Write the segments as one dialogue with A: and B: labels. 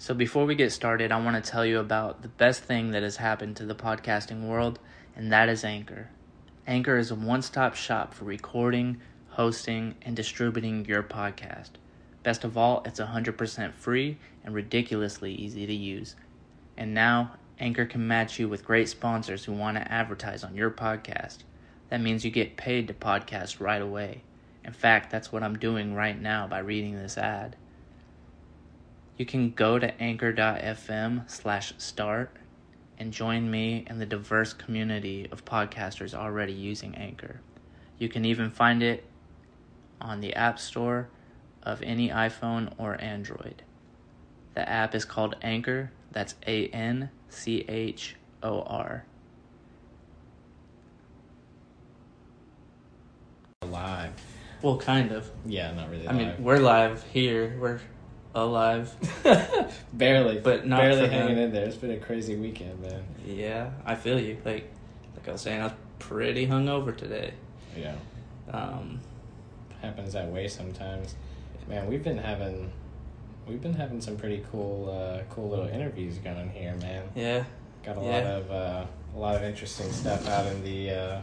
A: So, before we get started, I want to tell you about the best thing that has happened to the podcasting world, and that is Anchor. Anchor is a one stop shop for recording, hosting, and distributing your podcast. Best of all, it's 100% free and ridiculously easy to use. And now, Anchor can match you with great sponsors who want to advertise on your podcast. That means you get paid to podcast right away. In fact, that's what I'm doing right now by reading this ad. You can go to anchor.fm slash start and join me and the diverse community of podcasters already using Anchor. You can even find it on the App Store of any iPhone or Android. The app is called Anchor. That's A N C H O R.
B: Live.
A: Well, kind of.
B: Yeah, not really.
A: I mean, we're live here. We're alive.
B: barely,
A: but not
B: barely hanging in there. It's been a crazy weekend, man.
A: Yeah, I feel you. Like, like I was saying, I was pretty hungover today.
B: Yeah,
A: Um,
B: happens that way sometimes. Man, we've been having, we've been having some pretty cool, uh, cool little interviews going here, man.
A: yeah,
B: Got a lot of, uh, a lot of interesting stuff out in the, uh,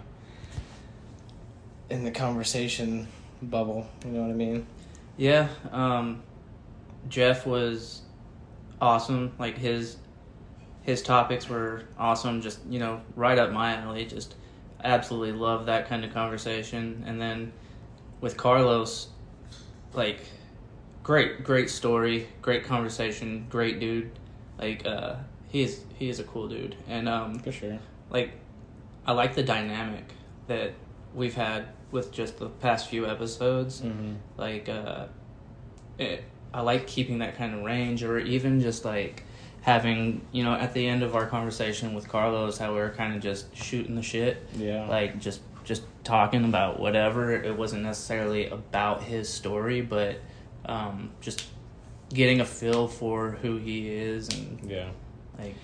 B: in the conversation bubble. You know what I mean?
A: yeah. Um, Jeff was awesome. Like his his topics were awesome. Just you know, right up my alley. Just absolutely love that kind of conversation. And then with Carlos, like great, great story, great conversation, great dude. Like uh, he is he is a cool dude. And um,
B: For sure.
A: like I like the dynamic that we've had with just the past few episodes.
B: Mm-hmm.
A: Like uh it, I like keeping that kind of range or even just like having, you know, at the end of our conversation with Carlos how we were kind of just shooting the shit,
B: Yeah.
A: like just just talking about whatever. It wasn't necessarily about his story, but um just getting a feel for who he is and
B: yeah.
A: like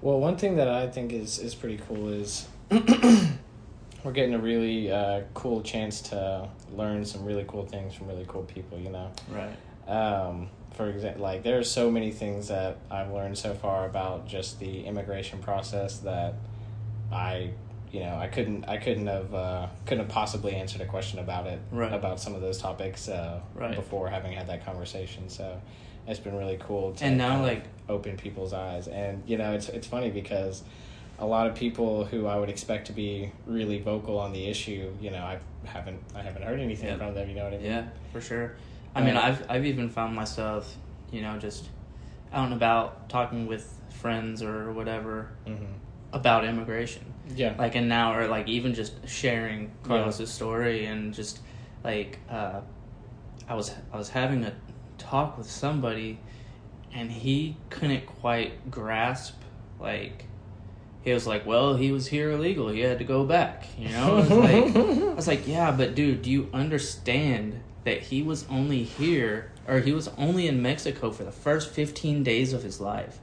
B: Well, one thing that I think is is pretty cool is we're getting a really uh, cool chance to learn some really cool things from really cool people. You know,
A: right.
B: Um, for example, like there are so many things that I've learned so far about just the immigration process that I, you know, I couldn't I couldn't have uh, couldn't have possibly answered a question about it
A: Right.
B: about some of those topics uh,
A: Right.
B: before having had that conversation. So. It's been really cool to
A: And now, like-
B: open people's eyes, and you know it's it's funny because a lot of people who I would expect to be really vocal on the issue, you know, I haven't I haven't heard anything
A: Yeah.
B: from them. You know what I mean?
A: Yeah, for sure. I mean, I've I've even found myself, you know, just out and about talking with friends or whatever
B: hmm
A: about immigration.
B: Yeah.
A: Like, and now, or like even just sharing Carlos's story and just like, uh, I was I was having a talk with somebody, and he couldn't quite grasp like. He was like, "Well, he was here illegal. He had to go back." You know, It's like, I was like, yeah, but dude, do you understand that he was only here or he was only in Mexico for the first 15 days of his life?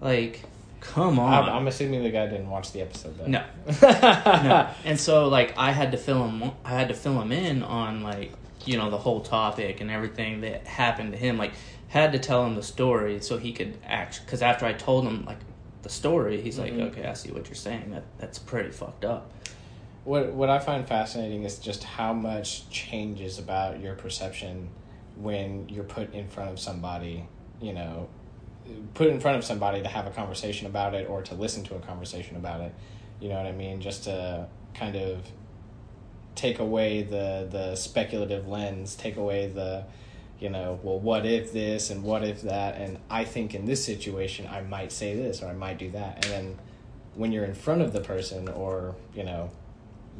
A: Like, come on.
B: I'm, I'm assuming the guy didn't watch the episode though.
A: No. no. And so like I had to fill him I had to fill him in on like, you know, the whole topic and everything that happened to him. Like had to tell him the story so he could act cuz after I told him like the story, he's like,
B: Mhm.
A: "Okay, I see what you're saying. That that's pretty fucked up."
B: What what I find fascinating is just how much changes about your perception when you're put in front of somebody, you know, put in front of somebody to have a conversation about it or to listen to a conversation about it. You know what I mean? Just to kind of take away the the speculative lens, take away the you know, well, what if this and what if that, and I think in this situation I might say this or I might do that, and then when you're in front of the person or you know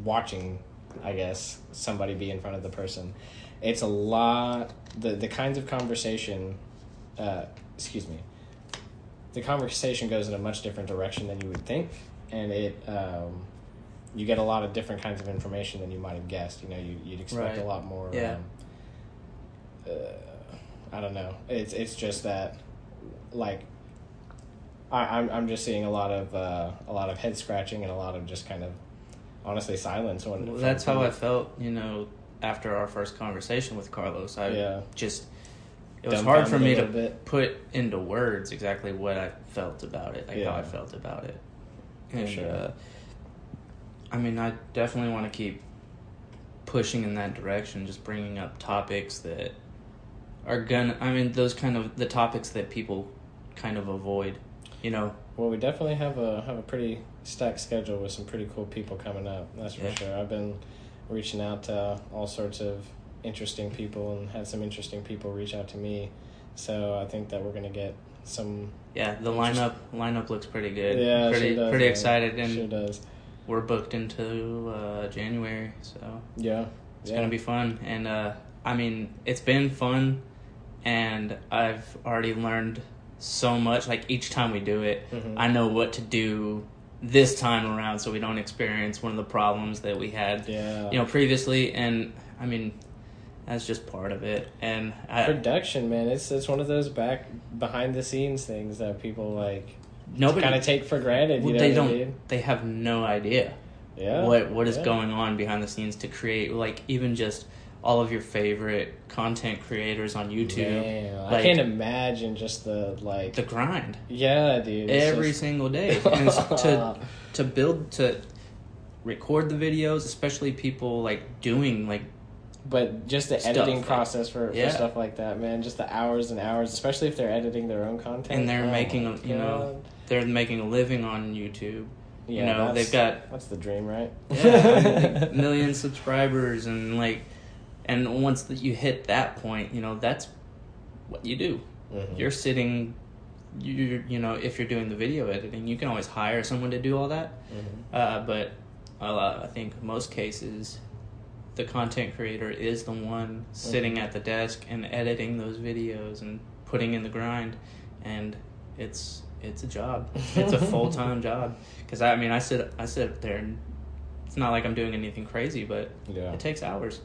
B: watching i guess somebody be in front of the person it's a lot the the kinds of conversation uh excuse me the conversation goes in a much different direction than you would think and it um you get a lot of different kinds of information than you might have guessed you know you, you'd expect
A: Right.
B: a lot more
A: Yeah.
B: um, uh, i don't know it's it's just that like I, I'm I'm just seeing a lot of uh, a lot of head scratching and a lot of just kind of honestly silence. When
A: Well, that's how I felt, you know, after our first conversation with Carlos. I
B: Yeah.
A: just it was hard for me to
B: bit.
A: put into words exactly what I felt about it, like how I felt about it. And
B: sure.
A: uh, I mean, I definitely want to keep pushing in that direction, just bringing up topics that are gonna. I mean, those kind of the topics that people kind of avoid. You know,
B: Well, we definitely have a have a pretty stacked schedule with some pretty cool people coming up. That's for
A: Yeah.
B: sure. I've been reaching out to all sorts of interesting people and had some interesting people reach out to me. So I think that we're gonna get some.
A: yeah, the lineup lineup looks pretty good.
B: Yeah,
A: pretty
B: does,
A: pretty excited, and
B: sure does.
A: we're booked into uh, January, so
B: Yeah,
A: it's
B: yeah.
A: gonna be fun. And uh, I mean, it's been fun, and I've already learned so much. Like each time we do it,
B: Mhm.
A: I know what to do this time around, so we don't experience one of the problems that we had,
B: Yeah.
A: you know, previously. And I mean, that's just part of it. And I,
B: production, man. It's it's one of those back behind the scenes things that people like
A: nobody
B: kind of take for granted. You know
A: they
B: what I
A: don't.
B: mean?
A: They have no idea.
B: Yeah.
A: what what is
B: yeah.
A: going on behind the scenes to create like even just all of your favorite content creators on YouTube.
B: Man, I can't imagine just the like.
A: The grind
B: yeah, dude.
A: every
B: just-
A: single day and to to build to record the videos, especially people like doing like
B: But just the editing
A: like-
B: process for,
A: Yeah.
B: for stuff like that, man. Just the hours and hours, especially if they're editing their own content.
A: And they're
B: Oh
A: making you know, they're making a living on YouTube.
B: yeah,
A: you know, they've got
B: that's the dream, right?
A: yeah, I mean, like, million subscribers and like and once that you hit that point, you know, that's what you do.
B: Mhm.
A: You're sitting you you know, if you're doing the video editing, you can always hire someone to do all that.
B: Mhm.
A: Uh, but lot, I think most cases, the content creator is the one sitting
B: Mhm.
A: at the desk and editing those videos and putting in the grind, and it's it's a job. It's a full time job. Because I mean, I sit I sit there and it's not like I'm doing anything crazy, but
B: Yeah.
A: it takes hours.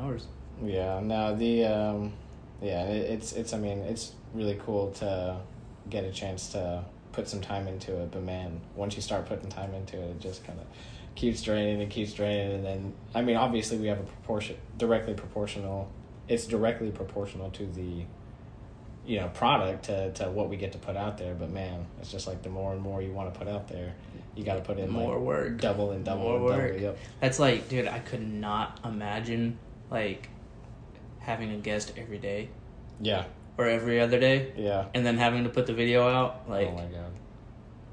A: Hours.
B: Yeah, no, the um, yeah, it, it's it's. I mean, it's really cool to get a chance to put some time into it. But man, once you start putting time into it, it just kind of keeps draining and keeps draining. And then, I mean, obviously, we have a proportion directly proportional. It's directly proportional to the, you know, product to to what we get to put out there. But man, it's just like the more and more you want to put out there, you got to put in
A: More
B: like
A: work.
B: double and double
A: More
B: and
A: work.
B: double. Yep.
A: That's like, dude, I could not imagine like having a guest every day
B: Yeah.
A: or every other day.
B: Yeah.
A: and then having to put the video out, like
B: oh my god.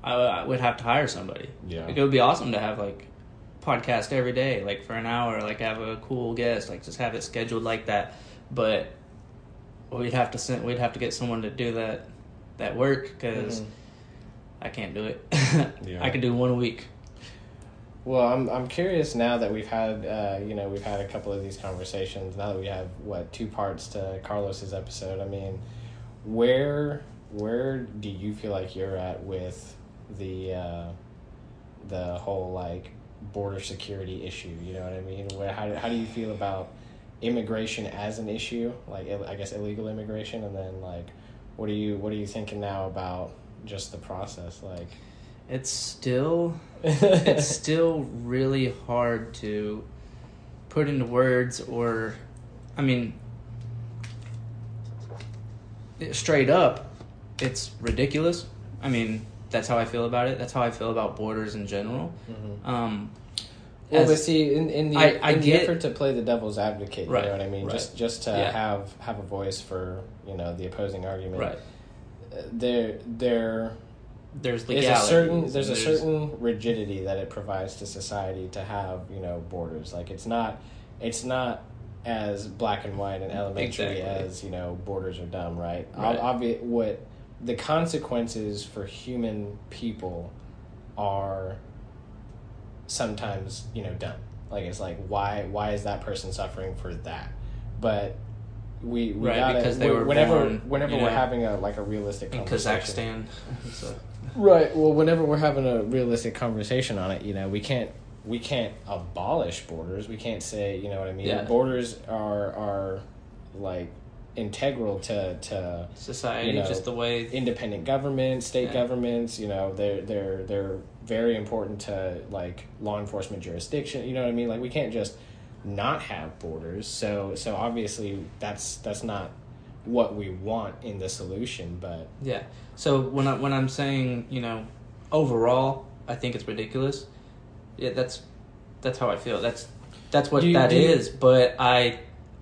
A: I, I would have to hire somebody.
B: Yeah.
A: Like, it would be awesome to have like podcast every day, like for an hour, like have a cool guest, like just have it scheduled like that. But we'd have to send, we'd have to get someone to do that that work because
B: Mhm.
A: I can't do it.
B: Yeah.
A: I can do one a week.
B: Well, I'm I'm curious now that we've had uh, you know we've had a couple of these conversations. Now that we have what two parts to Carlos's episode. I mean, where where do you feel like you're at with the uh, the whole like border security issue? You know what I mean? Where how do, how do you feel about immigration as an issue? Like I guess illegal immigration, and then like what are you what are you thinking now about just the process? Like
A: It's still it's still really hard to put into words or i mean straight up it's ridiculous i mean that's how i feel about it that's how i feel about borders in general
B: Mhm.
A: um
B: Well, but see, in, in the
A: I- I
B: in the
A: get-
B: effort to play the devil's advocate,
A: Right,
B: you know what I mean.
A: right.
B: Just just to
A: Yeah.
B: have have a voice for you know the opposing argument.
A: right
B: Uh, There there
A: there's
B: a certain
A: and
B: there's a certain rigidity that it provides to society to have you know borders. Like it's not it's not as black and white and elementary
A: Exactly.
B: as you know borders are dumb, right?
A: Right.
B: Obvi- what the consequences for human people are sometimes you know dumb like it's like why why is that person suffering for that but we, we
A: Right,
B: gotta
A: because they were
B: whenever
A: born,
B: whenever we're
A: know,
B: having a like a realistic
A: in
B: conversation
A: kazakhstan so,
B: right well whenever we're having a realistic conversation on it you know we can't we can't abolish borders we can't say you know what i mean
A: Yeah.
B: borders are are like integral to to
A: society
B: You know,
A: just the way
B: independent governments, state
A: Yeah.
B: governments, you know, they're they're they're very important to like law enforcement jurisdiction. You know what I mean? Like we can't just not have borders. So so obviously that's that's not what we want in the solution, but
A: Yeah. So when I when I'm saying you know, overall, I think it's ridiculous. Yeah, that's that's how I feel. That's that's what
B: you-
A: that
B: you-
A: is. But I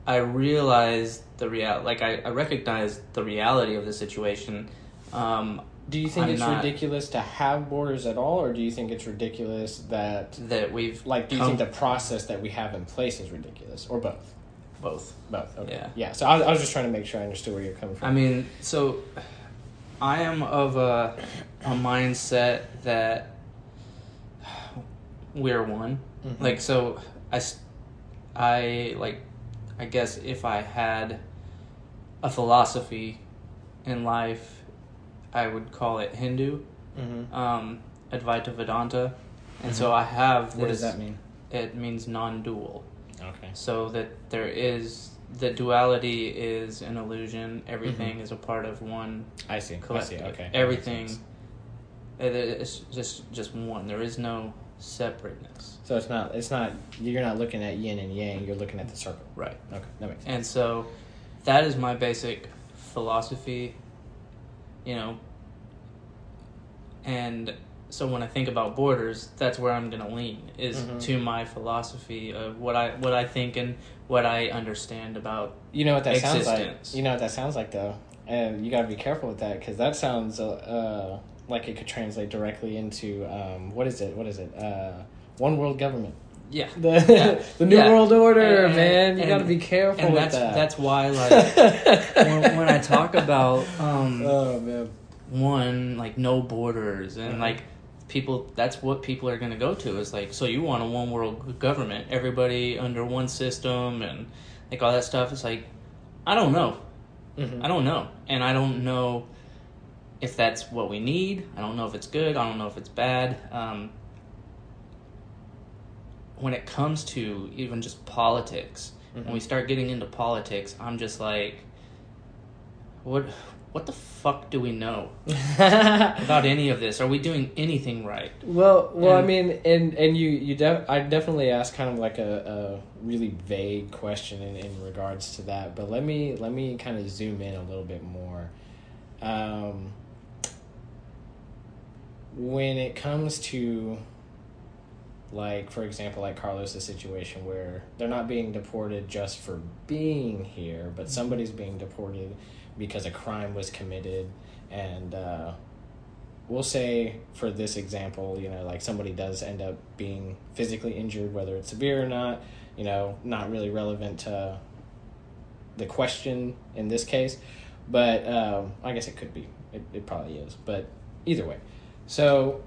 A: I realize the real like I, I recognize the reality of the situation. Um,
B: do you think
A: I'm
B: it's
A: not-
B: ridiculous to have borders at all or do you think it's ridiculous that
A: that we've
B: like do you
A: come-
B: think the process that we have in place is ridiculous or both?
A: both.
B: Both. Okay.
A: Yeah.
B: Yeah. So I, was- I was just trying to make sure I understood where you're coming from.
A: I mean, so I am of a a mindset that we're one.
B: Mhm.
A: Like so, I I like, I guess if I had a philosophy in life, I would call it Hindu,
B: Mhm.
A: um, Advaita Vedanta, and so I have this.
B: What does that mean?
A: It means non-dual.
B: Okay.
A: So that there is the duality is an illusion. Everything is a part of one
B: I see. I see. Okay.
A: Everything. It's just just one. There is no separateness.
B: So it's not. It's not. You're not looking at yin and yang. You're looking at the circle.
A: Right.
B: Okay. That makes sense.
A: And so that is my basic philosophy. You know. And so when I think about borders, that's where I'm gonna lean is
B: Mhm.
A: to my philosophy of what I what I think and what I understand about
B: You know what that sounds like. You know what that sounds like though, and you got to be careful with that because that sounds uh, like it could translate directly into um, what is it? What is it? Uh, one world government.
A: yeah.
B: The
A: Yeah.
B: the new
A: Yeah.
B: world order,
A: And-
B: man.
A: and-
B: you got to be careful
A: and
B: with
A: that's
B: that.
A: that's why like when, when I talk about um,
B: oh man.
A: One like no borders and like people that's what people are going to go to is like so you want a one world government everybody under one system and like all that stuff it's like i don't know.
B: Mhm.
A: i don't know and i don't know if that's what we need i don't know if it's good i don't know if it's bad um, when it comes to even just politics when we start getting into politics i'm just like what what the fuck do we know about any of this? Are we doing anything right?
B: Well, well, I mean, and and you you def- I definitely asked kind of like a, a really vague question in, in regards to that, but let me let me kind of zoom in a little bit more. Um, when it comes to like for example like carlos's situation where they're not being deported just for being here but somebody's being deported because a crime was committed. And uh, we'll say for this example you know like somebody does end up being physically injured whether it's severe or not you know not really relevant to the question in this case. But um, i guess it could be. It, it probably is. But either way. So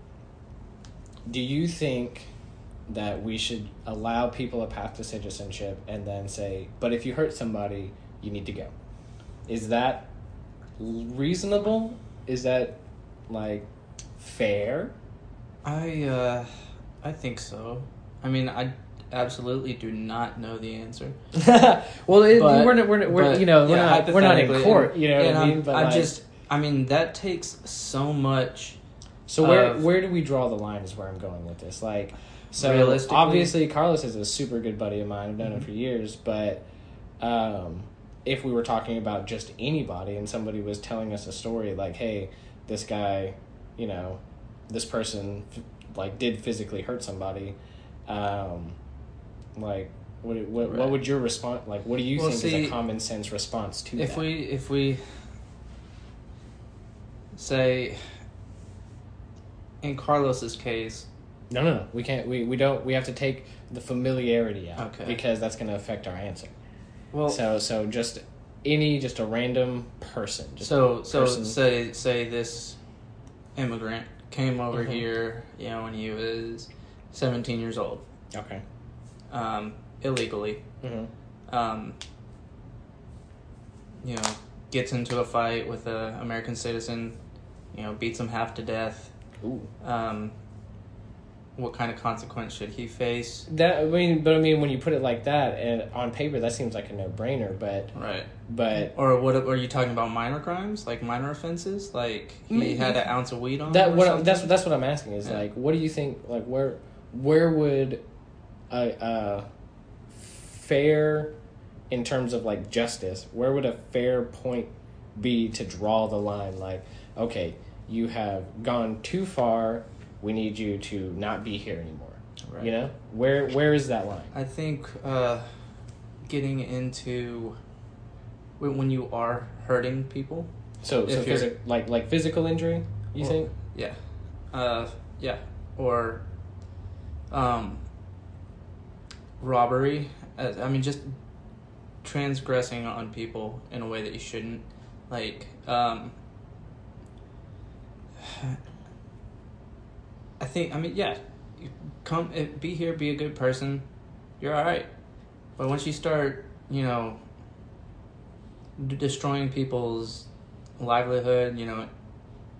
B: do you think that we should allow people a path to citizenship and then say but if you hurt somebody you need to go is that reasonable is that like fair
A: I uh, I think so. I mean, I absolutely do not know the answer.
B: well it,
A: But-
B: we're, not, we're, we're
A: but,
B: you know we're
A: yeah,
B: not we're not in court
A: and-
B: you know what i mean but
A: I
B: like,
A: just, I mean, that takes so much.
B: so where
A: of-
B: where do we draw the line is where i'm going with this like so obviously carlos is a super good buddy of mine i've known him
A: Mhm.
B: for years but um if we were talking about just anybody and somebody was telling us a story like hey this guy you know this person like did physically hurt somebody um like what what, what would your response like what do you
A: Well,
B: think is a common sense response to
A: If
B: that?
A: we if we say in Carlos's case,
B: no no no we can't we, we don't we have to take the familiarity out
A: Okay.
B: because that's going to affect our answer
A: well,
B: so so just any just a random person just
A: so so
B: person.
A: say say this immigrant came over
B: Mhm.
A: here, you know, when he was seventeen years old,
B: okay
A: um, illegally.
B: hmm
A: um, you know, gets into a fight with a American citizen, you know, beats him half to death.
B: Ooh.
A: Um, what kind of consequence should he face?
B: That I mean, but I mean, when you put it like that, and on paper, that seems like a no-brainer. But
A: Right.
B: but
A: Or what? Are you talking about minor crimes, like minor offenses, like he
B: Me-
A: had an ounce of weed on?
B: that what
A: something?
B: that's that's what I'm asking is
A: Yeah.
B: like, what do you think? Like, where where would a, a fair in terms of like justice where would a fair point be to draw the line like okay you have gone too far we need you to not be here anymore
A: Right.
B: you know where where is that line
A: I think uh, getting into when, when you are hurting people.
B: so so
A: If
B: like like physical injury you
A: Or-
B: think
A: Yeah. Uh, yeah. Or um, robbery. Uh, I mean, just transgressing on people in a way that you shouldn't. Like, um, I think, I mean, yeah, come, eh, be here, be a good person, you're alright. But once you start, you know, d- destroying people's livelihood, you know,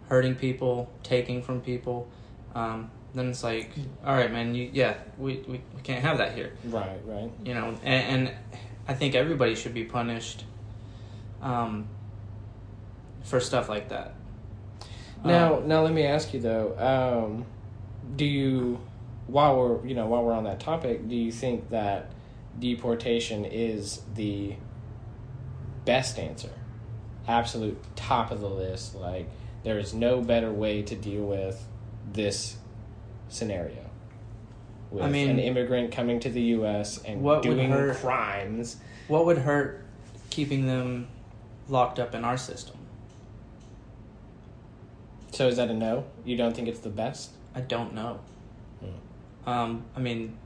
A: hurting people, taking from people, um, then it's like, all right, man, you yeah, we, we, we can't have that here,
B: right right
A: you know, and, and I think everybody should be punished, um, for stuff like that.
B: Now,
A: Um,
B: now let me ask you though. Um, do you, while we're you know while we're on that topic, do you think that deportation is the best answer, absolute top of the list? Like there is no better way to deal with this scenario. With
A: I mean-
B: an immigrant coming to the U.S. and doing
A: hurt-
B: crimes.
A: what would hurt keeping them locked up in our system?
B: So is that a no? You don't think it's the best?
A: I don't know.
B: Hmm.
A: Um, I mean,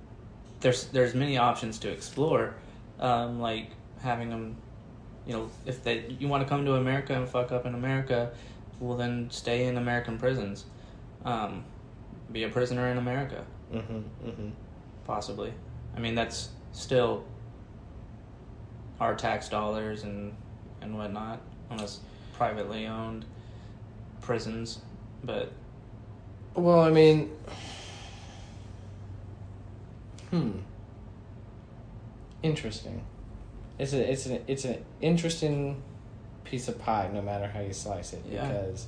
A: there's there's many options to explore, um, like having them, you know, if they you want to come to America and fuck up in America, well then stay in American prisons, um, be a prisoner in America
B: Mm-hmm. Mm-hmm.
A: possibly. I mean that's still our tax dollars and and whatnot, unless privately owned prisons, but
B: Well, I mean, hmm, interesting. It's a it's an it's an interesting piece of pie, no matter how you slice it.
A: Yeah.
B: Because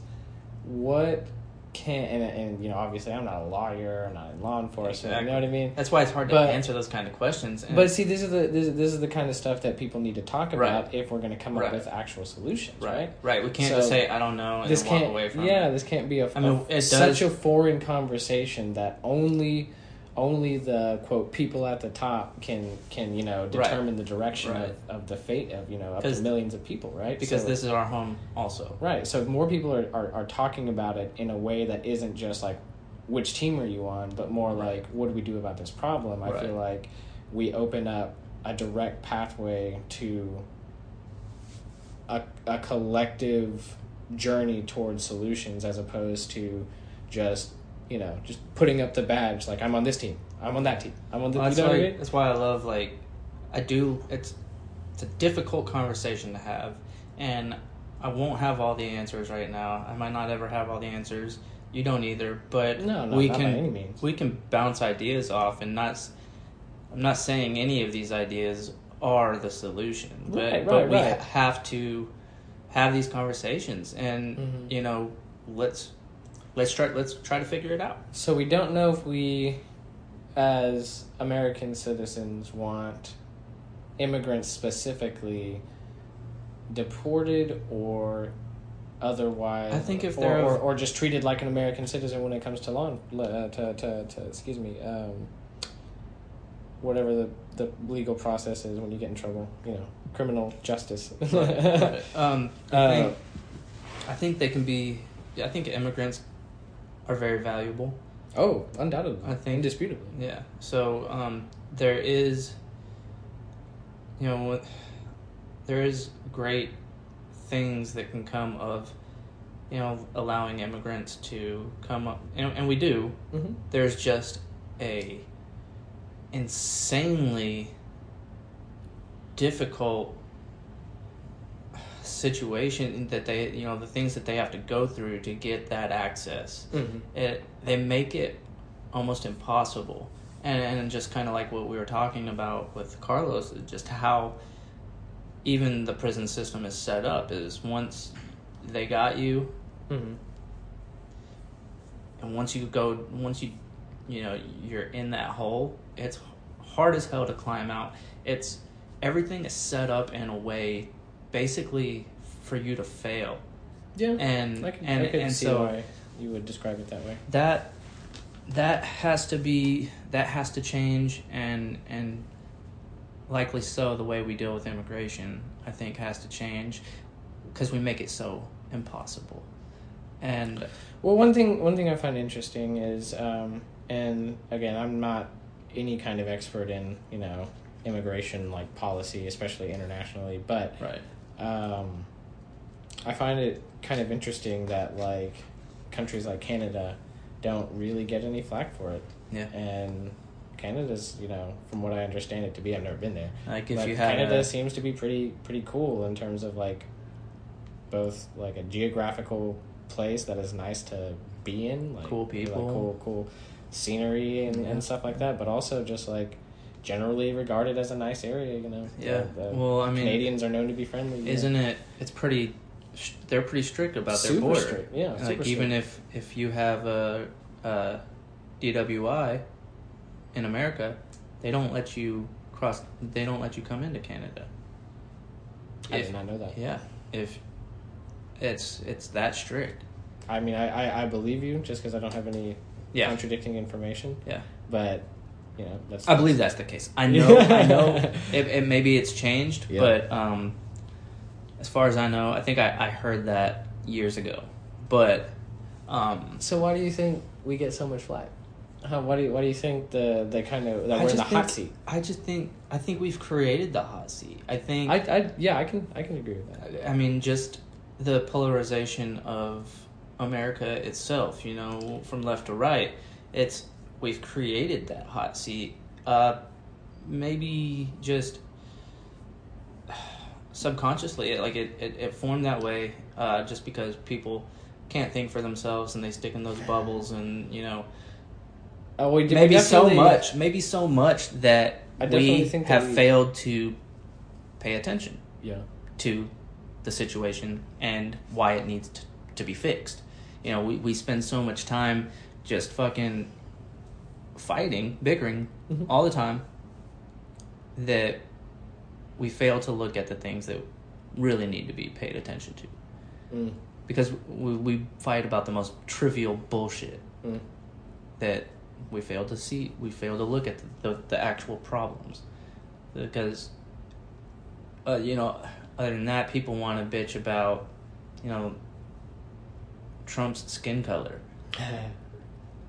B: what can and, and you know obviously I'm not a lawyer, I'm not in law enforcement. You know what I mean?
A: that's why it's hard to answer those kind of questions. And
B: But see, this is the this, this is the kind of stuff that people need to talk about
A: Right.
B: if we're going to come
A: Right.
B: up with actual solutions, right?
A: right, right, we can't
B: So,
A: just say I don't know and
B: this
A: then walk
B: can't
A: away from
B: yeah
A: it.
B: this can't be a,
A: I mean,
B: a-
A: it
B: such a foreign conversation that only only the quote people at the top can can you know
A: Right.
B: determine the direction
A: Right.
B: of, of the fate of you know up to millions of people right
A: because
B: So-
A: this is our home also.
B: right so if more people are, are, are talking about it in a way that isn't just like which team are you on but more
A: Right.
B: like what do we do about this problem i
A: Right.
B: feel like we open up a direct pathway to a, a collective journey towards solutions as opposed to just you know just putting up the badge like i'm on this team i'm on that team i'm on the
A: Well,
B: you
A: that's,
B: know what I
A: why,
B: mean?
A: that's why I love like I do. It's it's a difficult conversation to have, and I won't have all the answers right now. I might not ever have all the answers. You don't either, but
B: no no
A: we
B: not
A: can
B: by any means
A: we can bounce ideas off and not. I'm not saying any of these ideas are the solution, but
B: Right,
A: but we
B: right.
A: ha- have to have these conversations, and
B: Mhm.
A: you know, let's let's try let's try to figure it out.
B: So we don't know if we, as American citizens, want immigrants specifically deported or otherwise.
A: I think if they're
B: or,
A: of-
B: or just treated like an American citizen when it comes to law, uh, to, to, to excuse me, um, whatever the, the legal process is when you get in trouble, you know, criminal justice.
A: um, I
B: Uh,
A: think I think they can be. I think immigrants are very valuable.
B: oh, undoubtedly,
A: I think-
B: indisputably.
A: Yeah. So um, there is, you know, there is great things that can come of, you know, allowing immigrants to come up, and, and we do.
B: Mm-hmm.
A: There's just a insanely difficult situation that they, you know, the things that they have to go through to get that access
B: Mm-hmm.
A: it they make it almost impossible and and just kind of like what we were talking about with Carlos just how even the prison system is set up is once they got you
B: Mm-hmm.
A: and once you go once you you know you're in that hole it's hard as hell to climb out. It's everything is set up in a way, basically, for you to fail.
B: Yeah,
A: And
B: I can,
A: and
B: I could
A: and
B: see
A: so
B: why you would describe it that way.
A: that that has to be that has to change and and likely so the way we deal with immigration i think has to change because we make it so impossible and
B: Well, one thing one thing I find interesting is, um, and again, I'm not any kind of expert in you know immigration like policy, especially internationally, but
A: right
B: um, I find it kind of interesting that like countries like Canada don't really get any flack for it,
A: yeah
B: and Canada's you know from what I understand it to be, I've never been there.
A: like if you had
B: Canada
A: a,
B: seems to be pretty pretty cool in terms of like both like a geographical place that is nice to be in, like
A: Cool
B: like,
A: people.
B: cool cool scenery and,
A: Yeah.
B: and stuff like that, but also just like generally regarded as a nice area. You know,
A: Yeah.
B: The- the
A: Well, I mean,
B: Canadians are known to be friendly.
A: isn't it it's pretty they're pretty strict about their
B: Super
A: border
B: strict, yeah,
A: like even if if you have a, a dwi in america they don't let you cross they don't let you come into canada
B: I
A: if-
B: did not know that.
A: Yeah, if it's it's that strict.
B: I mean, I, I, I believe you just because I don't have any
A: Yeah,
B: contradicting information,
A: yeah.
B: but you know that's.
A: I believe that's the case. I know, I know. It, it maybe it's changed,
B: Yeah.
A: but um, as far as I know, I think I, I heard that years ago. But um,
B: So why do you think we get so much flack? How, why do you why do you think the the kind of that
A: I
B: we're in the
A: just
B: hot seat?
A: I just think I think we've created the hot seat. I think
B: I, I yeah I can I can agree with that.
A: I mean, just the polarization of America itself, you know, from left to right. It's we've created that hot seat. Uh, maybe just subconsciously, it, like it, it, it formed that way uh, just because people can't think for themselves and they stick in those bubbles and you know
B: Oh, we did- we
A: maybe so much maybe so much that
B: I
A: we
B: think that
A: have
B: we-
A: failed to pay attention
B: Yeah,
A: to the situation and why it needs to, to be fixed. You know, we, we spend so much time just fucking fighting, bickering
B: Mhm.
A: all the time that we fail to look at the things that really need to be paid attention to.
B: mm,
A: Because we, we fight about the most trivial bullshit
B: mm.
A: that we fail to see, we fail to look at the, the, the actual problems. Because, uh, you know, other than that, people want to bitch about, you know, Trump's skin color.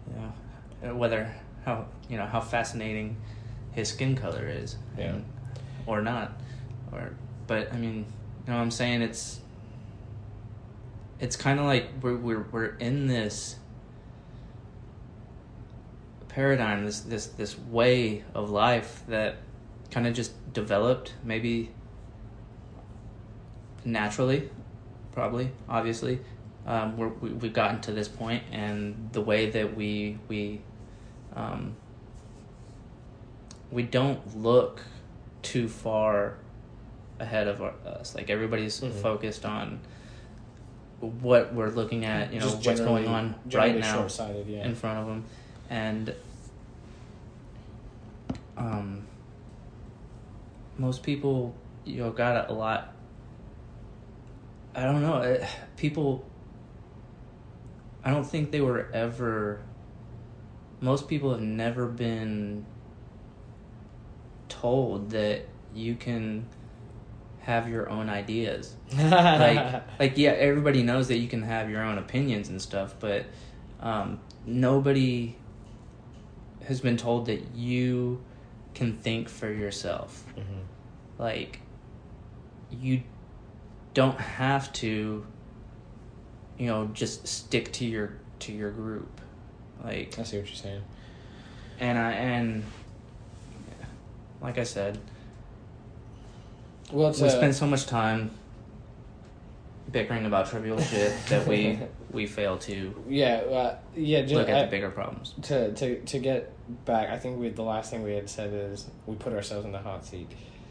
A: You know, uh, whether how you know how fascinating his skin color is,
B: Yeah.
A: and- or not, or but I mean, you know, what I'm saying it's it's kind of like we're we're we're in this paradigm, this this this way of life that kind of just developed maybe naturally, probably obviously. Um, we're, we we've gotten to this point, and the way that we we um, we don't look too far ahead of our, us. Like everybody's
B: Mhm.
A: focused on what we're looking at, you know,
B: Just
A: what's going on right now
B: yeah.
A: in front of them, and um, most people, you know, got a lot. I don't know. It, people, I don't think they were ever. Most people have never been told that you can have your own ideas. Like like yeah everybody knows that you can have your own opinions and stuff but um, nobody has been told that you can think for yourself.
B: Mhm.
A: like you don't have to you know just stick to your to your group like
B: I see what you're saying.
A: and i and like i said
B: Well,
A: we
B: uh,
A: spend so much time bickering about trivial shit that we we fail to
B: yeah, uh, yeah. Just,
A: look at
B: I-
A: the bigger problems.
B: to to to get back, I think we the last thing we had said is we put ourselves in the hot seat.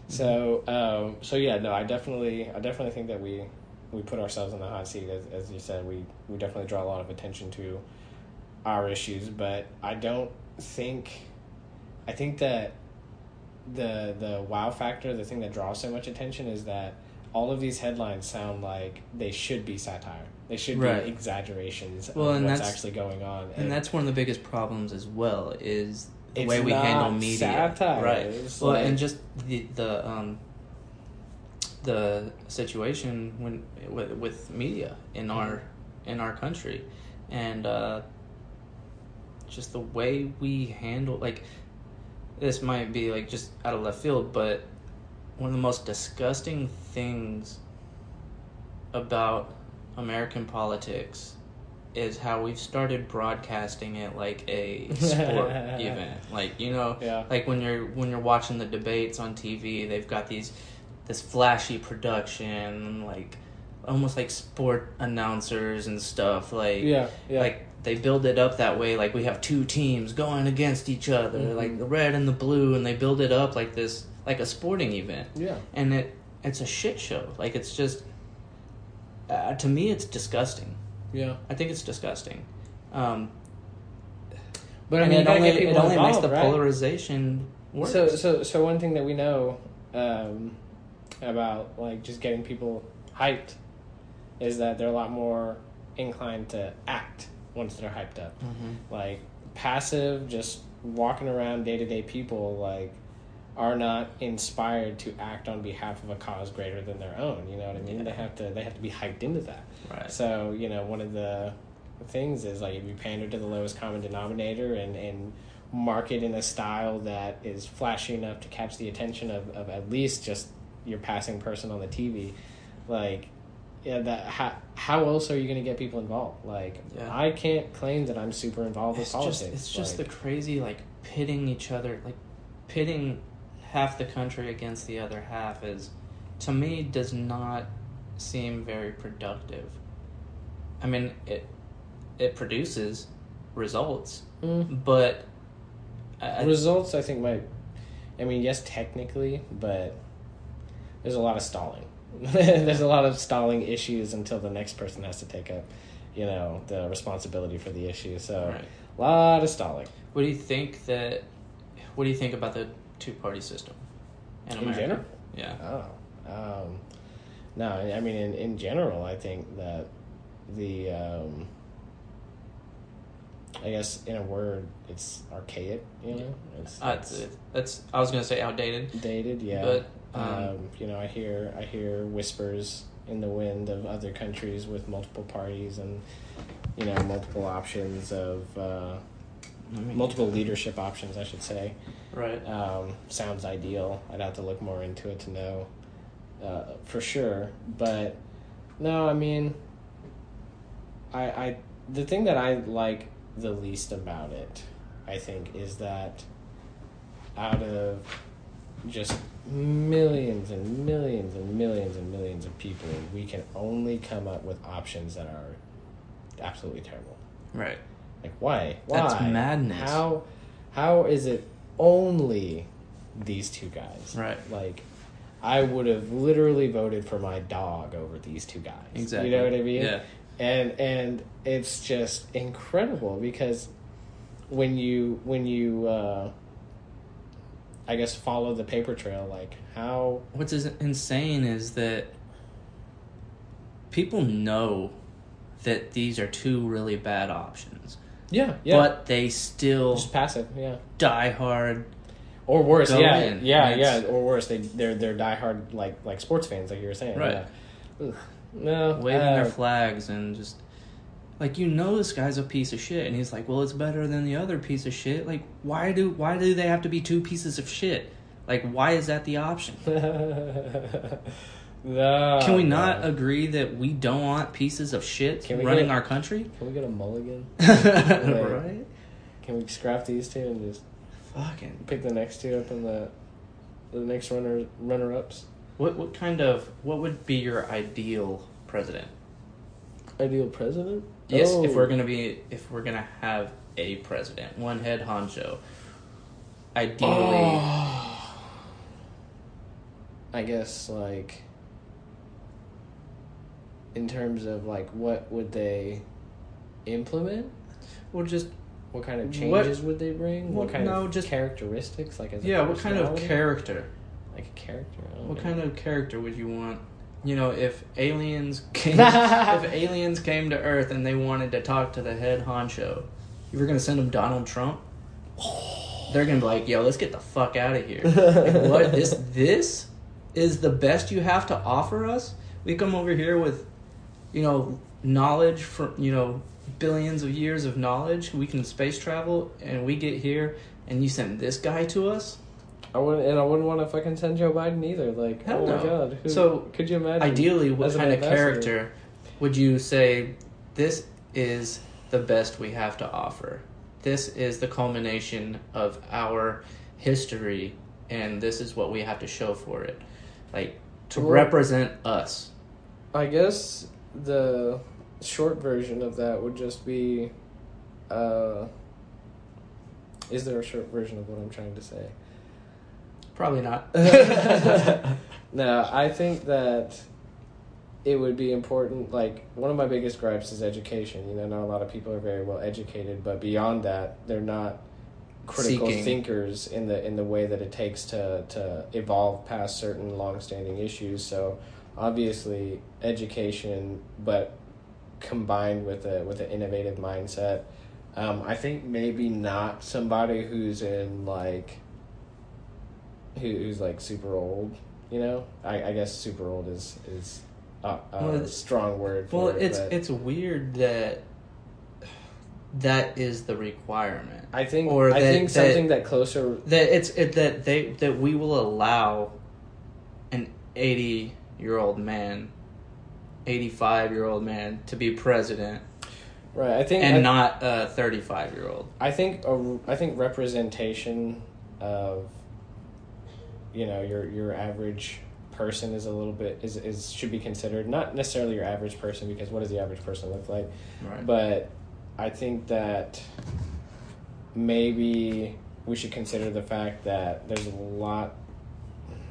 B: So um, so yeah, no, I definitely I definitely think that we we put ourselves in the hot seat as as you said. We we definitely draw a lot of attention to our issues, but I don't think I think that the the wow factor, the thing that draws so much attention, is that all of these headlines sound like they should be satire. They should
A: Right.
B: be exaggerations
A: Well,
B: of
A: and
B: what's
A: that's-
B: actually going on.
A: and that's one of the biggest problems as well is the way we handle media
B: satire.
A: right
B: It's
A: well
B: like-
A: and just the the um the situation when with, with media in our in our country and uh just the way we handle like this might be like just out of left field but one of the most disgusting things about American politics is how we've started broadcasting it like a sport event. Like you know,
B: Yeah.
A: like when you're when you're watching the debates on TV, they've got these this flashy production, like almost like sport announcers and stuff. Like
B: yeah, yeah.
A: like they build it up that way. Like we have two teams going against each other,
B: Mhm.
A: like the red and the blue, and they build it up like this, like a sporting event
B: yeah.
A: and it it's a shit show. Like it's just uh, to me, it's disgusting.
B: Yeah.
A: I think it's disgusting. Um,
B: But I mean,
A: it only it only makes the
B: right?
A: polarization worse.
B: So, so, so one thing that we know um, about like just getting people hyped is that they're a lot more inclined to act once they're hyped up.
A: Mhm.
B: Like passive, just walking around day to day people like are not inspired to act on behalf of a cause greater than their own. You know what I mean?
A: Yeah.
B: They have to they have to be hyped into that.
A: right.
B: So, you know, one of the things is like if you pander to the lowest common denominator and, and market in a style that is flashy enough to catch the attention of, of at least just your passing person on the TV, like yeah, that how how else are you going to get people involved? Like
A: Yeah.
B: I can't claim that I'm super involved
A: it's
B: with politics.
A: just it's just
B: like,
A: the crazy like pitting each other like pitting half the country against the other half is to me does not seem very productive i mean it it produces results
B: Mm.
A: but I, I-
B: results. I think might. I mean, yes, technically, but there's a lot of stalling. there's a lot of stalling issues until the next person has to take up, you know, the responsibility for the issue. So
A: right.
B: a lot of stalling
A: what do you think that what do you think about the two party system in,
B: in general.
A: yeah
B: Oh, um, no, I mean, in in general, I think that the, um, I guess, in a word, it's archaic. You know, it's,
A: uh,
B: it's
A: it's, that's i was gonna say outdated
B: dated. Yeah,
A: But,
B: um,
A: um,
B: you know, I hear I hear whispers in the wind of other countries with multiple parties and you know multiple options of uh, multiple leadership options, I should say.
A: right
B: Um, sounds ideal. I'd have to look more into it to know uh, for sure. But no, I mean, I, I the thing that I like the least about it, I think, is that out of just millions and millions and millions and millions of people, we can only come up with options that are absolutely terrible.
A: right
B: Like why? Why?
A: That's madness.
B: How how is it only these two guys?
A: Right.
B: Like I would have literally voted for my dog over these two guys.
A: exactly
B: You know what I mean?
A: yeah
B: And and it's just incredible because when you when you uh I guess follow the paper trail like how
A: what's is- insane is that people know that these are two really bad options
B: yeah, yeah.
A: but they still
B: just passive, yeah.
A: die hard
B: Or worse, yeah,
A: in.
B: yeah,
A: And
B: yeah. Or worse, they they're they're diehard like like sports fans, like you were saying.
A: Right.
B: Yeah. No.
A: waving
B: uh,
A: their flags and just like you know this guy's a piece of shit and he's like well it's better than the other piece of shit like why do why do they have to be two pieces of shit like why is that the option
B: no.
A: can we
B: no.
A: not agree that we don't want pieces of shit running our country
B: Can we get a mulligan?
A: right
B: Can we scrap these two and just
A: fucking
B: pick the next two up in the the next runner runner ups?
A: What what kind of what would be your ideal president?
B: Ideal president?
A: Yes, if
B: Oh.
A: we're gonna be if we're gonna have a president, one head honcho. Ideally,
B: Oh. I guess like in terms of like what would they implement?
A: well, just
B: what kind of
A: What-
B: changes would they bring?
A: Well,
B: what kind
A: no,
B: of
A: just-
B: characteristics? Like as a
A: Yeah, what kind of character?
B: Like a character.
A: What
B: know.
A: kind of character would you want? You know, if aliens came, if aliens came to Earth and they wanted to talk to the head honcho, you were gonna send them Donald Trump. They're gonna be like, "Yo, let's get the fuck out of here." Like, what? This this is the best you have to offer us? We come over here with, you know, knowledge from you know billions of years of knowledge. We can space travel, and we get here, and you send this guy to us.
B: I wouldn't, and I wouldn't want to fucking send Joe Biden either. Like,
A: Hell
B: oh my
A: no.
B: god, who,
A: So,
B: could you imagine?
A: Ideally, what kind of
B: ambassador?
A: character would you say this is the best we have to offer? This is the culmination of our history, and this is what we have to show for it. Like, to
B: Well-
A: represent us.
B: I guess the short version of that would just be. Uh, is there a short version of what I'm trying to say?
A: Probably not.
B: no, I think that it would be important. Like one of my biggest gripes is education. You know, not a lot of people are very well educated, but beyond that, they're not critical
A: Seeking.
B: thinkers in the in the way that it takes to to evolve past certain long-standing issues. So obviously, education, but combined with a with an innovative mindset. Um, I think maybe not somebody who's in like who, who's like super old. You know, I, I guess super old is is a, a
A: Well,
B: strong word. For
A: Well,
B: it,
A: it's it's weird that that is the requirement.
B: I think
A: or
B: I
A: that-
B: think
A: that-
B: something that closer.
A: that it's it, that they that we will allow an 80 year old man 85 year old man to be president
B: Right, I think
A: and
B: I,
A: not a 35 year old
B: I think a, I think representation of you know your your average person is a little bit is is should be considered not necessarily your average person because what does the average person look like
A: right
B: but I think that maybe we should consider the fact that there's a lot.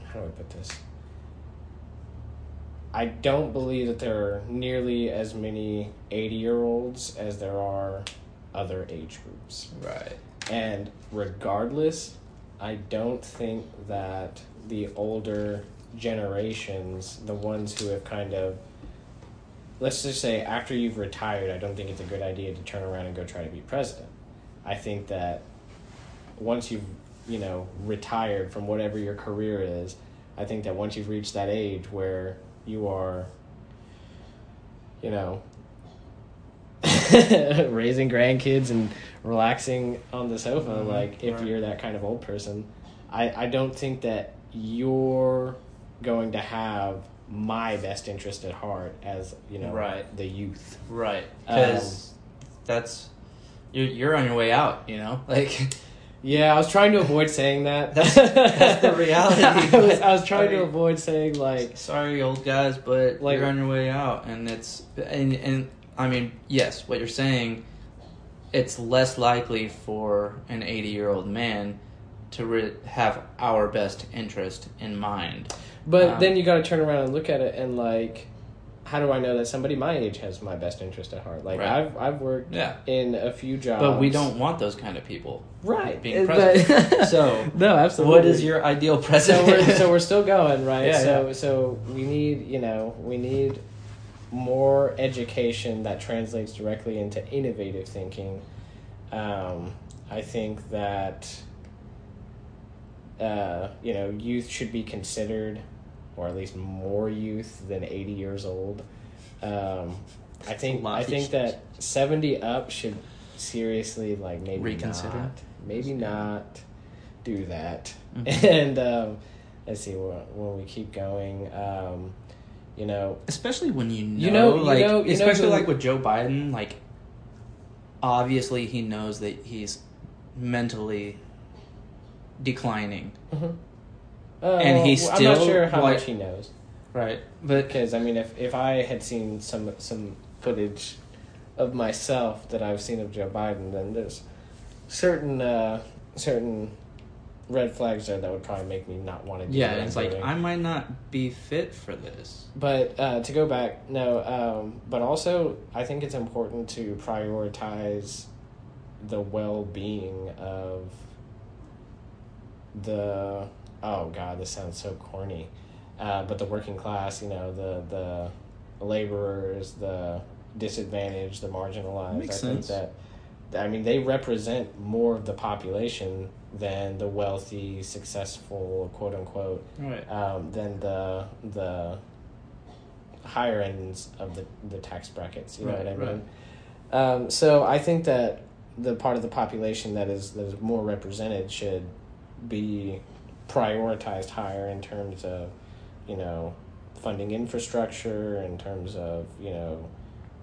B: How do I put this? I don't believe that there are nearly as many 80 year olds as there are other age groups.
A: right
B: And regardless, I don't think that the older generations, the ones who have kind of, let's just say after you've retired, I don't think it's a good idea to turn around and go try to be president. I think that once you've, you know, retired from whatever your career is, I think that once you've reached that age where you are, you know, raising grandkids and relaxing on the sofa,
A: Mhm,
B: like if
A: right.
B: you're that kind of old person, I, I don't think that you're going to have my best interest at heart as, you know,
A: Right.
B: the youth.
A: right
B: Um,
A: because that's you're, you're on your way out you know like
B: Yeah, I was trying to avoid saying that.
A: That's- that's the reality,
B: I was, I was trying
A: I
B: to avoid saying like,
A: sorry old guys but
B: Like-
A: you're on your way out and it's and and i mean yes what you're saying it's less likely for an 80 year old man to re- have our best interest in mind
B: but
A: Um,
B: then you got to turn around and look at it and like, how do I know that somebody my age has my best interest at heart? Like
A: Right.
B: I've I've worked
A: yeah
B: in a few jobs,
A: but we don't want those kind of people
B: right
A: being president.
B: but-
A: so
B: no, absolutely.
A: what is your ideal
B: so
A: president
B: we're so we're still going right.
A: Yeah,
B: so
A: yeah.
B: so we need you know we need more education that translates directly into innovative thinking. Um, I think that uh, you know youth should be considered, or at least more youth than eighty years old. Um, I think I think that seventy up should seriously like maybe
A: Reconsider?
B: not, maybe not do that.
A: Mhm.
B: And um, let's see when, when we keep going. Um, you know,
A: especially when you know,
B: You know- you
A: like
B: know- you know
A: especially
B: who-
A: like with Joe Biden, like obviously he knows that he's mentally declining,
B: uh,
A: And he's
B: well, I'm not
A: still,
B: sure how
A: like-
B: much he knows.
A: Right? But
B: because I mean, if if I had seen some some footage of myself that I've seen of Joe Biden, then there's certain uh, certain red flags there that would probably make me not want to do
A: that.
B: yeah, I'm
A: it's like
B: doing.
A: I might not be fit for this.
B: But uh, to go back, no. Um, but also, I think it's important to prioritize the well being of the oh god, this sounds so corny, uh, but the working class, you know, the the laborers, the disadvantaged, the marginalized.
A: Makes
B: I
A: sense.
B: think that I mean they represent more of the population than the wealthy, successful, quote unquote,
A: Right.
B: um, than the the higher ends of the, the tax brackets. You know
A: Right,
B: what I
A: right.
B: mean? Um, so I think that the part of the population that is that is more represented should be prioritized higher in terms of, you know, funding infrastructure, in terms of you know,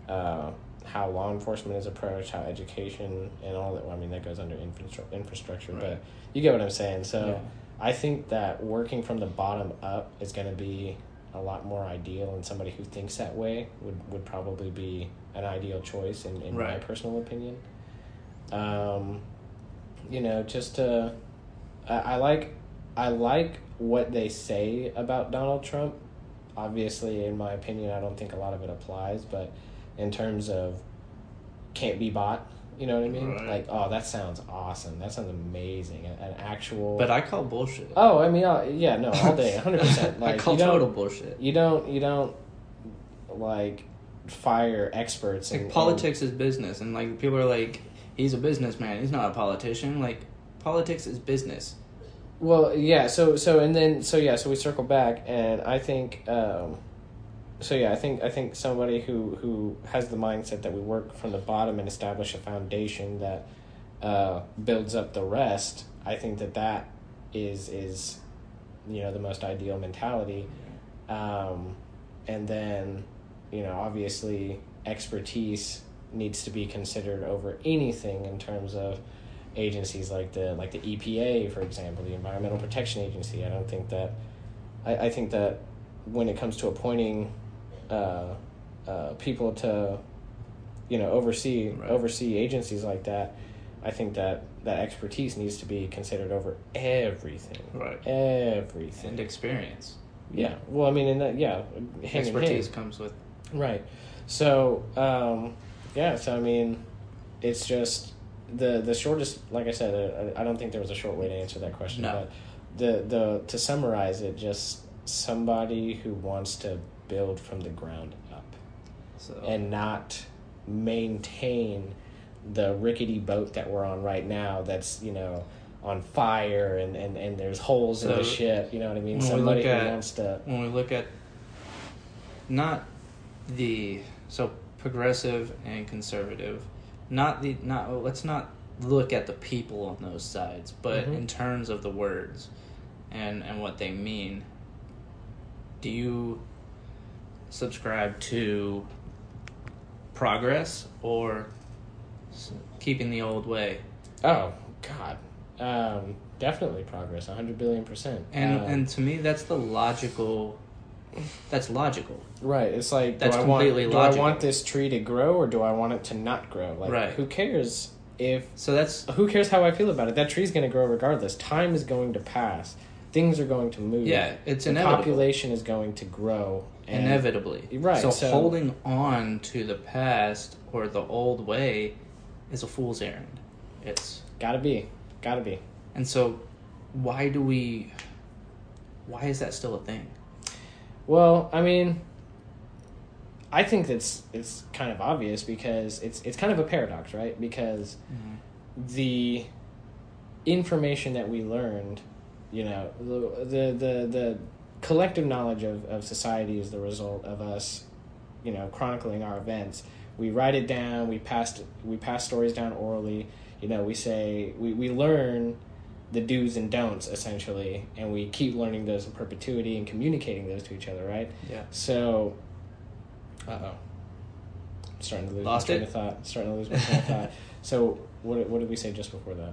B: uh, how law enforcement is approached, how education and all that. Well, I mean, that goes under infrastru- infrastructure,
A: Right.
B: but you get what I'm saying. So.
A: Yeah.
B: I think that working from the bottom up is going to be a lot more ideal, and somebody who thinks that way would, would probably be an ideal choice, in, in my personal opinion. Um, you know, just to, I, I like, I like what they say about Donald Trump. Obviously, in my opinion, I don't think a lot of it applies, but in terms of can't be bought, you know what I mean?
A: Right.
B: Like, oh, that sounds awesome. That sounds amazing. An, an actual.
A: But I call bullshit.
B: Oh, I mean, uh, yeah, no, all day, hundred percent. Like
A: I call total bullshit.
B: you don't, you don't, like fire experts.
A: Like
B: and
A: politics is business, and like people are like, he's a businessman. He's not a politician. Like politics is business.
B: well, yeah. So, so, and then, so yeah. So we circle back, and I think, um, so yeah, I think, I think somebody who who has the mindset that we work from the bottom and establish a foundation that uh, builds up the rest. I think that that is is, you know, the most ideal mentality. um, and then you know obviously expertise needs to be considered over anything in terms of agencies like the like the EPA for example the Environmental Protection Agency I don't think that I, I think that when it comes to appointing uh, uh, people to you know oversee
A: Right.
B: oversee agencies like that I think that that expertise needs to be considered over everything
A: Right.
B: everything
A: And experience.
B: yeah. Well, I mean, in that, yeah, hand
A: Expertise
B: hand.
A: comes with.
B: Right. So, um, yeah. So, I mean, it's just the the shortest. Like I said, uh, I, I don't think there was a short way to answer that question.
A: No.
B: But the the to summarize it, just somebody who wants to build from the ground up
A: So
B: and not maintain the rickety boat that we're on right now. That's you know on fire and and and there's holes in the ship. You know what I mean? Somebody
A: look at-
B: wants to.
A: when we look at not the so progressive and conservative, not the not let's not look at the people on those sides, but
B: Mhm.
A: in terms of the words and and what they mean. Do you subscribe to progress or keeping the old way?
B: Oh God, um, definitely progress, hundred billion percent.
A: And
B: Um,
A: and to me that's the logical that's logical.
B: right, it's like
A: That's
B: do I want
A: completely
B: do I want this tree to grow or do I want it to not grow? Like,
A: Right.
B: who cares if
A: So that's
B: who cares how I feel about it? That tree's going to grow regardless. Time is going to pass. Things are going to move.
A: Yeah, it's
B: the
A: inevitable.
B: population is going to grow. And
A: inevitably.
B: Right,
A: So,
B: so-
A: holding on to the past or the old way is a fool's errand. It's
B: Gotta be, gotta be.
A: and so why do we why is that still a thing?
B: Well, I mean, I think that's it's kind of obvious because it's it's kind of a paradox, right? Because mm-hmm. the information that we learned, you know, the the the, the collective knowledge of, of society is the result of us, you know, chronicling our events. We write it down, we pass we pass stories down orally, you know, we say we, we learn the do's and don'ts essentially and we keep learning those in perpetuity and communicating those to each other, right?
A: Yeah.
B: So uh oh. Starting to lose
A: Lost
B: my train
A: it?
B: of thought. Starting to lose my train of thought. So what what did we say just before that?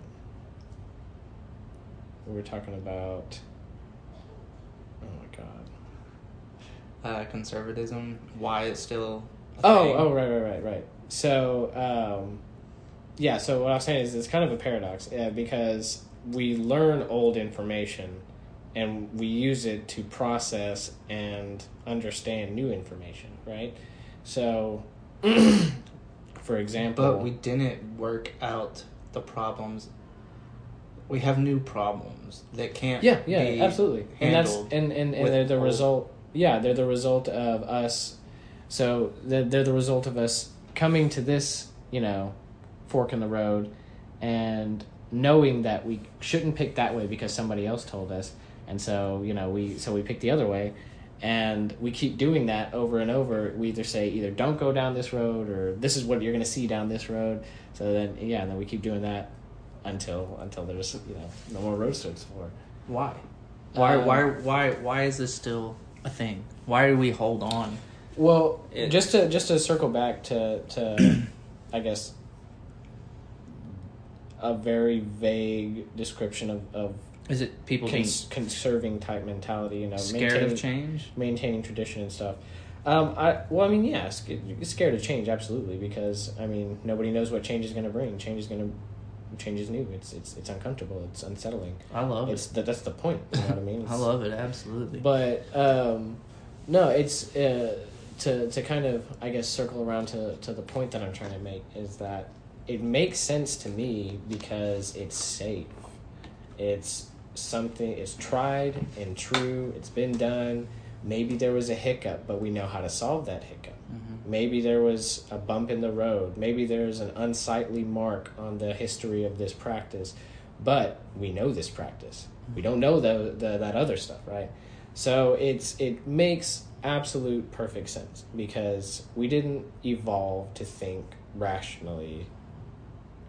B: We were talking about Oh my god.
A: Uh, conservatism, why it's still
B: Oh,
A: thing.
B: oh right, right, right, right. So um yeah, so what I was saying is it's kind of a paradox uh, because we learn old information and we use it to process and understand new information, right? So for example,
A: But we didn't work out the problems. We have new problems that can't.
B: Yeah, yeah,
A: be
B: absolutely. And that's and and, and the
A: old-
B: result. Yeah, they're the result of us. So they're, they're the result of us coming to this, you know, fork in the road, and knowing that we shouldn't pick that way because somebody else told us, and so you know we so we pick the other way, and we keep doing that over and over. We either say either don't go down this road or this is what you're going to see down this road. So then yeah, and then we keep doing that until until there's you know no more roads to explore.
A: Why? Why?
B: Um,
A: why? Why? Why is this still a thing? Why do we hold on?
B: Well,
A: It-
B: just to just to circle back to to I guess a very vague description of, of
A: Is it people
B: cons- conserving type mentality, you know,
A: scared of change?
B: maintaining tradition and stuff. Um, I well, I mean, yeah, scared of change, absolutely, because I mean, nobody knows what change is going to bring. Change is going to change is new. It's it's it's uncomfortable. It's unsettling.
A: I love
B: It's
A: it.
B: that that's the point. You know what I mean?
A: I love it absolutely.
B: but um, no, it's uh, to to kind of I guess circle around to to the point that I'm trying to make is that it makes sense to me because it's safe. It's something. It's tried and true. It's been done. Maybe there was a hiccup, but we know how to solve that hiccup.
A: Mhm.
B: Maybe there was a bump in the road. Maybe there's an unsightly mark on the history of this practice, but we know this practice. We don't know the, the that other stuff, right? So it's it makes absolute perfect sense because we didn't evolve to think rationally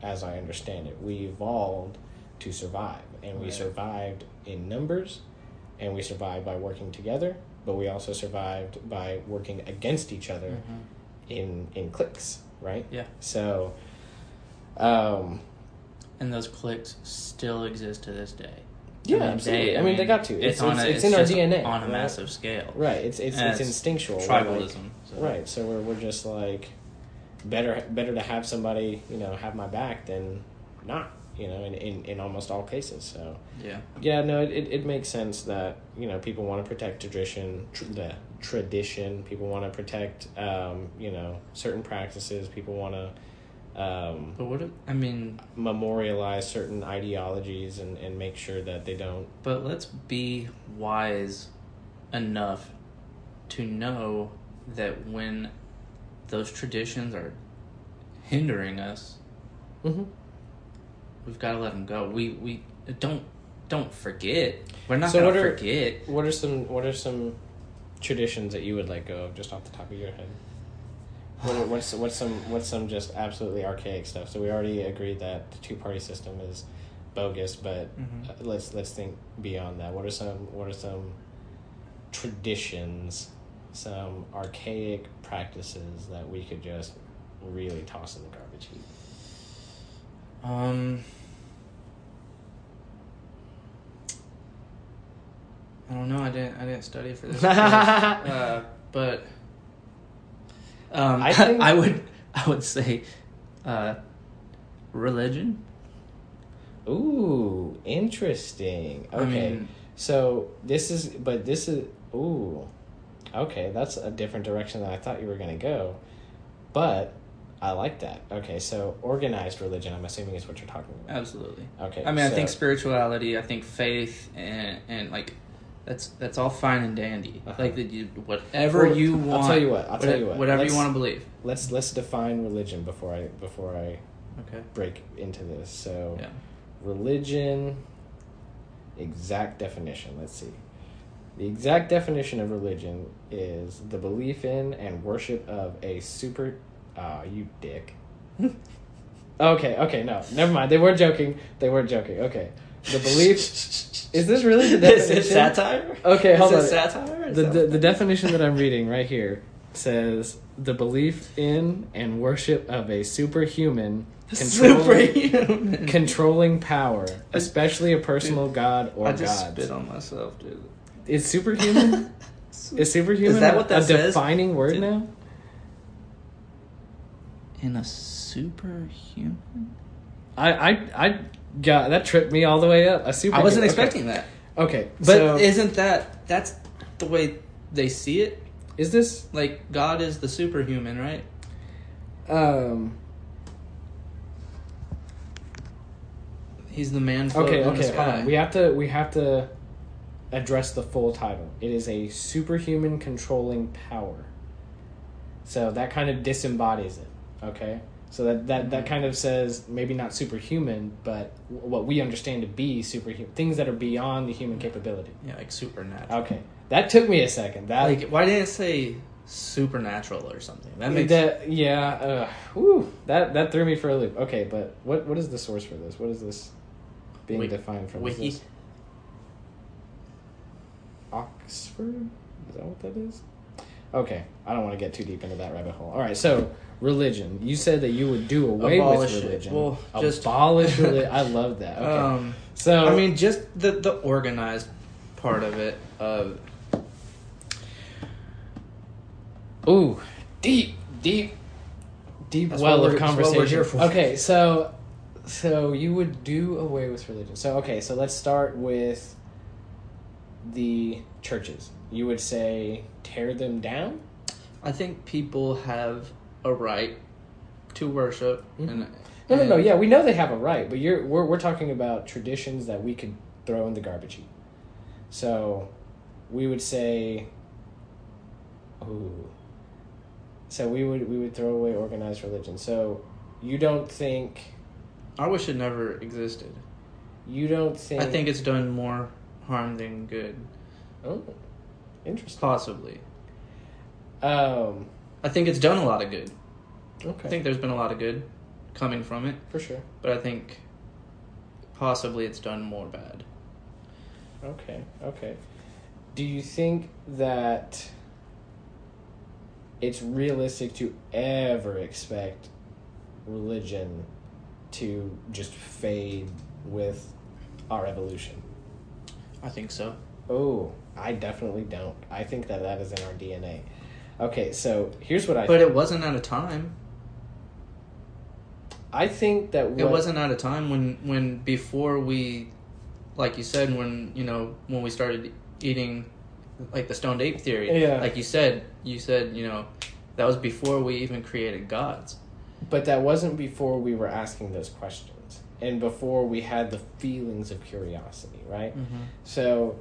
B: as I understand it. We evolved to survive and we
A: Right.
B: survived in numbers and we survived by working together, but we also survived by working against each other
A: Mhm.
B: in in cliques, right?
A: Yeah.
B: So um
A: And those cliques still exist to this day.
B: yeah,
A: I mean,
B: absolutely. I mean, they got to. It's,
A: on
B: it's,
A: a,
B: it's
A: it's
B: in our DNA
A: on a
B: right?
A: massive scale.
B: Right. It's it's it's,
A: it's
B: instinctual. We're like-
A: Tribalism. so-
B: Right. So we're we're just like better better to have somebody you know have my back than not. You know, in in, in almost all cases. So
A: Yeah.
B: yeah, no, it, it, it makes sense that you know people want to protect tradition, tr- the tradition. People want to protect um, you know certain practices. People want to. Um,
A: But what? If, I mean,
B: memorialize certain ideologies and, and make sure that they don't
A: but let's be wise enough to know that when those traditions are hindering us,
B: mm-hmm.
A: We've got to let them go. We we don't don't forget. We're not
B: So
A: gonna
B: what are-
A: forget.
B: what are some what are some traditions that you would let go of just off the top of your head what are, what's what's some what's some just absolutely archaic stuff so we already agreed that the two party system is bogus but
A: Mhm.
B: uh, let's let's think beyond that what are some what are some traditions some archaic practices that we could just really toss in the garbage heap
A: Um. I don't know. I didn't. I didn't study for this. uh, but um,
B: I
A: I, would. I would say, uh, religion.
B: Ooh, interesting.
A: I
B: Okay.
A: mean-
B: so this is but this is ooh. Okay, that's a different direction than I thought you were going to go. But I like that. Okay, so organized religion, I'm assuming is what you're talking about.
A: Absolutely.
B: Okay.
A: I mean, I think spirituality. I think faith, and and like. That's that's all fine and dandy.
B: Uh-huh.
A: Like that, you whatever
B: Well,
A: you want.
B: I'll tell you what, I'll tell you what.
A: Whatever you
B: Let's-
A: want to believe.
B: let's let's define religion before I before I
A: Okay.
B: break into this. So
A: Yeah.
B: religion exact definition let's see the exact definition of religion is the belief in and worship of a super ah you dick okay okay no never mind they weren't joking they weren't joking okay the belief is this really the
A: Is
B: definition
A: it satire?
B: Okay, hold
A: Is it
B: on.
A: satire? Is
B: the, the, the definition that I'm reading right here says the belief in and worship of a superhuman controlling,
A: Superhuman.
B: controlling power, especially a personal god or
A: I just
B: gods.
A: spit on myself, dude.
B: Is superhuman? is superhuman
A: Is that what that
B: a
A: says?
B: defining word
A: Did-
B: now?
A: In a superhuman?
B: I, I I got that tripped me all the way up. A super.
A: I wasn't
B: okay.
A: expecting that.
B: Okay,
A: But
B: so
A: isn't that that's the way they see it?
B: is this
A: Like God is the superhuman, right?
B: um
A: He's the man
B: Okay, okay, hold on. We have to we have to address the full title. It is a superhuman controlling power. So that kind of disembodies it. Okay, so that that that kind of says maybe not superhuman, but what we understand to be superhuman things that are beyond the human capability.
A: yeah, like supernatural.
B: Okay, that took me a second. That
A: Like, why didn't it say supernatural or something? That makes
B: that yeah. Uh, that that threw me for a loop. Okay, but what what is the source for this? What is this being
A: Wiki-
B: defined from?
A: Wiki.
B: this Oxford? Is that what that is? Okay, I don't want to get too deep into that rabbit hole. All right, so religion. You said that you would do away
A: Abolish
B: with
A: it.
B: religion.
A: Well, just-
B: abolish religion. I love that. Okay,
A: Um,
B: so
A: I mean, just the the organized part of it. Uh,
B: Ooh, deep, deep, deep
A: That's
B: well of
A: we're- that's what
B: conversation.
A: we're here for.
B: Okay, so so you would do away with religion. So okay, so let's start with the churches. You would say tear them down.
A: I think people have a right to worship.
B: Mhm.
A: And,
B: No, no, no. Yeah, we know they have a right, but you're we're we're talking about traditions that we could throw in the garbage heap. So, we would say, ooh. So we would we would throw away organized religion. So, you don't think
A: I wish it never existed.
B: you don't think
A: I think it's done more harm than good,
B: oh, interesting.
A: possibly.
B: Um,
A: I think it's done a lot of good.
B: okay,
A: I think there's been a lot of good coming from it,
B: for sure.
A: but I think possibly it's done more bad.
B: Okay, okay. Do you think that it's realistic to ever expect religion to just fade with our evolution?
A: I think so.
B: Oh, I definitely don't. I think that that is in our DNA. Okay, so here's what I
A: But it wasn't at a time.
B: I think that what,
A: It wasn't at a time when when before we, like you said, when you know when we started eating, like the stoned ape theory.
B: Yeah.
A: Like you said, you said you know, that was before we even created gods.
B: But that wasn't before we were asking those questions and before we had the feelings of curiosity, right?
A: Mm-hmm.
B: So,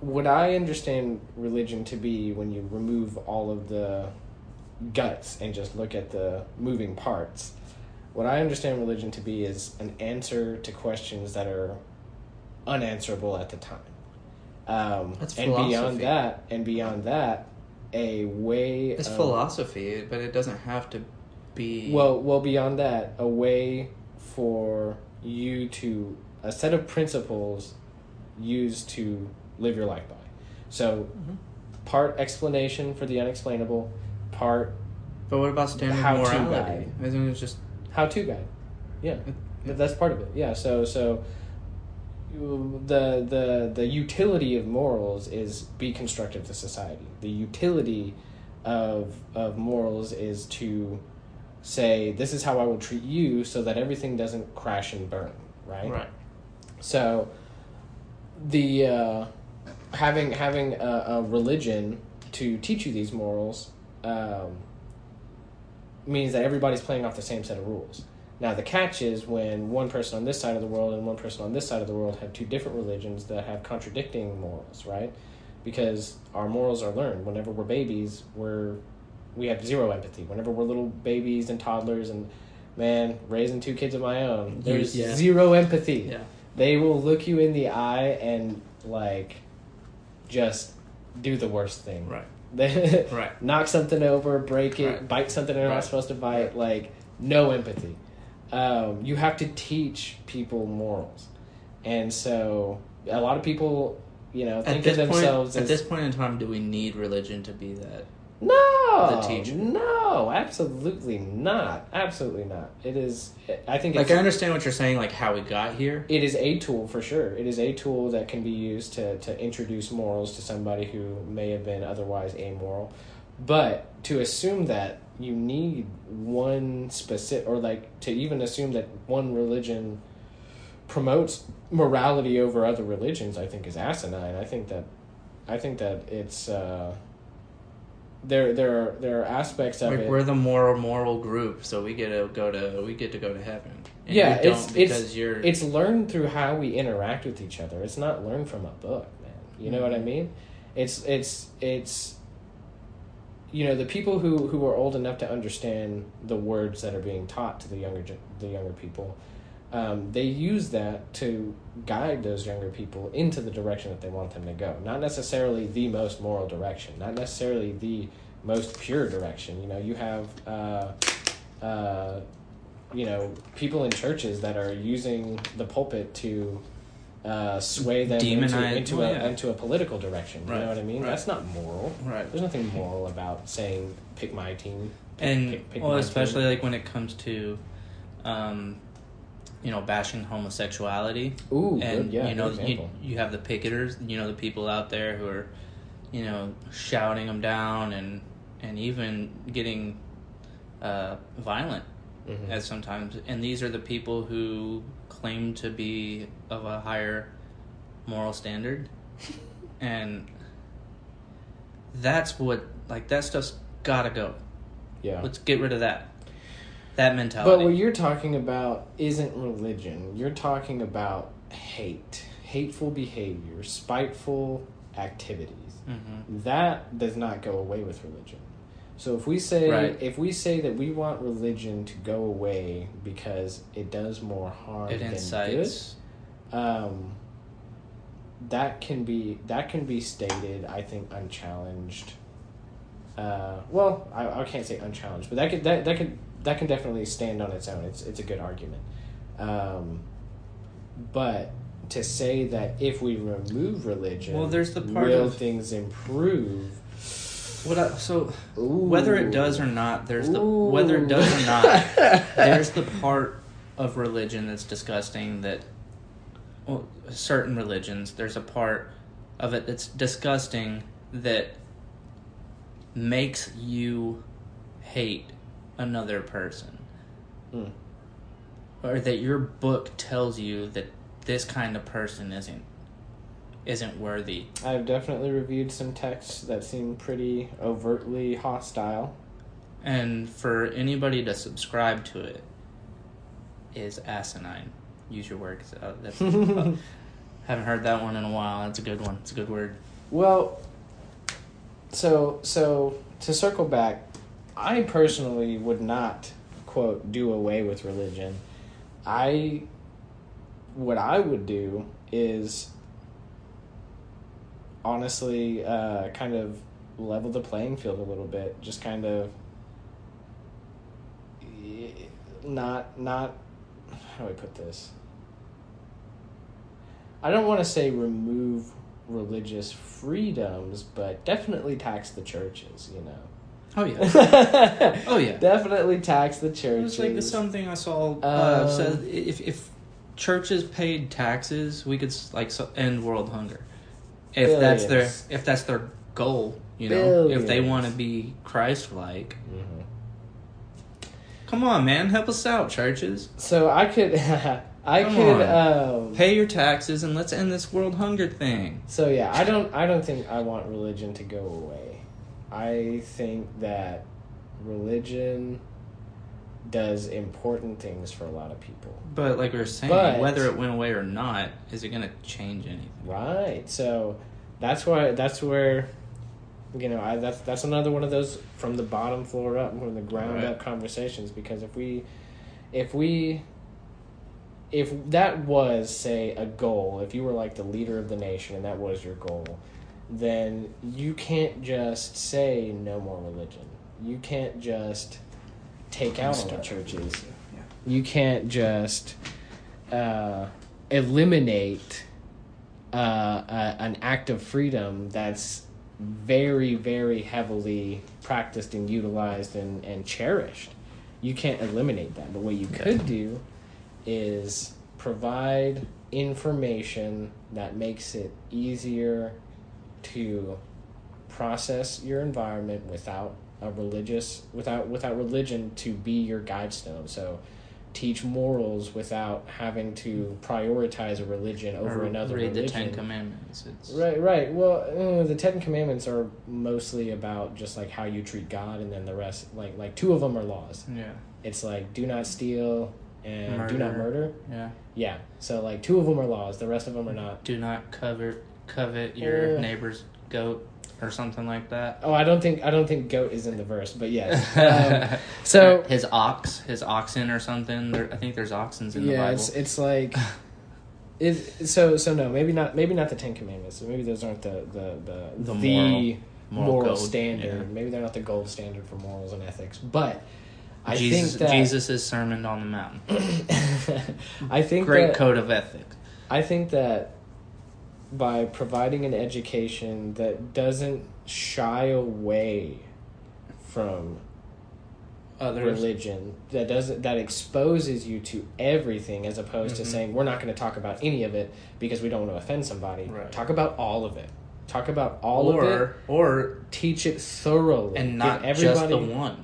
B: what I understand religion to be when you remove all of the guts and just look at the moving parts, what I understand religion to be is an answer to questions that are unanswerable at the time. Um,
A: That's
B: and beyond that, and beyond that, a way.
A: It's
B: of-
A: philosophy, but it doesn't have to be.
B: well, well, beyond that, a way for you to a set of principles used to live your life by. So,
A: Mhm.
B: part explanation for the unexplainable, part
A: But what about standard
B: how-to
A: morality?
B: guide.
A: Isn't it just
B: how to guide. Yeah, Th- that's part of it. Yeah. So so. The the the utility of morals is be constructive to society. The utility of of morals is to say this is how I will treat you so that everything doesn't crash and burn, right?
A: right?
B: So the uh, having having a, a religion to teach you these morals um, means that everybody's playing off the same set of rules. Now the catch is when one person on this side of the world and one person on this side of the world have two different religions that have contradicting morals, right? Because our morals are learned. Whenever we're babies, we're we have zero empathy. Whenever we're little babies and toddlers and man, raising two kids of my own, there's
A: yeah.
B: zero empathy
A: Yeah.
B: they will look you in the eye and like just do the worst thing.
A: Right. Right.
B: knock something over, break it,
A: Right.
B: bite something they're not supposed to bite. Like no empathy. Um, you have to teach people morals, and so a lot of people, you know, think of
A: point,
B: themselves
A: at this point in time, do we need religion to be that?
B: No,
A: the teacher.
B: no, absolutely not, absolutely not. It is. I think
A: Like I understand what you're saying, like how we got here.
B: it is a tool for sure. It is a tool that can be used to, to introduce morals to somebody who may have been otherwise amoral. But to assume that you need one specific, or like to even assume that one religion promotes morality over other religions, I think is asinine. I think that, I think that it's, uh, there there are there are aspects of
A: Like
B: it.
A: we're the moral moral group, so we get to go to we get to go to heaven. And
B: yeah, it's
A: because
B: it's
A: you're
B: it's learned through how we interact with each other. It's not learned from a book, man. You know what I
A: Mhm.
B: mean? It's it's it's you know the people who who are old enough to understand the words that are being taught to the younger the younger people. Um, they use that to guide those younger people into the direction that they want them to go. Not necessarily the most moral direction, not necessarily the most pure direction. You know, you have, uh, uh, you know, people in churches that are using the pulpit to uh, sway them into,
A: Demonize-
B: into,
A: well,
B: a,
A: yeah.
B: into a political direction. You
A: Right,
B: know what I mean?
A: right.
B: That's not moral.
A: right.
B: There's nothing moral about saying pick my team. Pick,
A: and
B: pick, pick
A: well, especially
B: team.
A: like when it comes to, um, you know, bashing homosexuality.
B: Ooh,
A: and
B: good, yeah,
A: you know you, you have the picketers you know the people out there who are you know shouting them down and and even getting uh, violent
B: Mhm.
A: at sometimes and these are the people who claim to be of a higher moral standard and that's what like that stuff's gotta go
B: yeah.
A: let's get rid of that that mentality
B: But what you're talking about isn't religion. You're talking about hate, hateful behavior, spiteful activities.
A: Mhm.
B: That does not go away with religion. So if we say
A: Right.
B: if we say that we want religion to go away because it does more harm
A: it
B: than
A: incites
B: good, um, that can be that can be stated. I think unchallenged. Uh, well, I, I can't say unchallenged, but that could that that could that can definitely stand on its own. It's it's a good argument. Um, but to say that if we remove religion,
A: Well, there's the part
B: will
A: of-
B: things improve?
A: what I, so
B: Ooh.
A: whether it does or not there's the whether it does or not there's the part of religion that's disgusting that well certain religions there's a part of it that's disgusting that makes you hate another person
B: Mm.
A: or that your book tells you that this kind of person isn't isn't worthy
B: I've definitely reviewed some texts that seem pretty overtly hostile.
A: and for anybody to subscribe to it is asinine. Use your words. Uh, that's uh, haven't heard that one in a while. That's a good one. It's a good word.
B: Well, so so to circle back, I personally would not quote do away with religion. I what I would do is honestly uh, kind of level the playing field a little bit. Just kind of not not how do I put this? I don't want to say remove religious freedoms, but definitely tax the churches, you know.
A: Oh yeah.
B: oh
A: yeah.
B: Definitely tax the churches.
A: It's like something I saw uh,
B: Um,
A: said if if churches paid taxes, we could like so, end world hunger. If that's their if that's their goal, you know, if they want to be Christ-like.
B: Mhm.
A: Come on, man, help us out, churches.
B: So I could I
A: Come
B: could
A: on.
B: um
A: Pay your taxes and let's end this world hunger thing.
B: So yeah, I don't I don't think I want religion to go away. I think that religion does important things for a lot of people.
A: But like we were saying,
B: But-
A: whether it went away or not, is it going to change anything?
B: Right. So that's why that's where you know, I that's that's another one of those from the bottom floor up, from the ground
A: Right.
B: up conversations because if we if we if that was say a goal, if you were like the leader of the nation and that was your goal, then you can't just say no more religion. You can't just take out all the churches. You can't just uh, eliminate uh, a, an act of freedom that's very, very heavily practiced and utilized and, and cherished. You can't eliminate that. But what you could do is provide information that makes it easier to process your environment without a religious without without religion to be your guide stone so teach morals without having to prioritize a religion over
A: Or
B: another
A: read
B: religion.
A: the Ten Commandments. It's,
B: Right, right. Well, uh, the Ten Commandments are mostly about just like how you treat God, and then the rest, like like two of them are laws.
A: Yeah.
B: It's like do not steal and do not
A: Murder.
B: murder.
A: Yeah.
B: Yeah. So like two of them are laws. The rest of them are not.
A: Do not covet covet your
B: Uh.
A: neighbor's goat or something like that.
B: Oh, I don't think I don't think goat is in the verse, but yes. Um, so
A: his ox, his oxen or something. There, I think there's oxens in the Bible.
B: yeah, it's it's like. It, so so no maybe not maybe not the Ten Commandments maybe those aren't the the the,
A: The moral-
B: moral,
A: moral
B: standard
A: yeah.
B: maybe they're not the gold standard for morals and ethics but I
A: Jesus,
B: think that
A: Jesus' sermon on the mountain.
B: I think
A: Great
B: that,
A: code of ethics.
B: I think that by providing an education that doesn't shy away from
A: Others.
B: religion, that doesn't that exposes you to everything, as opposed to
A: Mhm.
B: saying we're not going to talk about any of it because we don't want to offend somebody.
A: Right.
B: Talk about all of it. Talk about all
A: or,
B: of it.
A: Or
B: Teach it thoroughly,
A: and
B: Give
A: not just
B: everybody.
A: the one.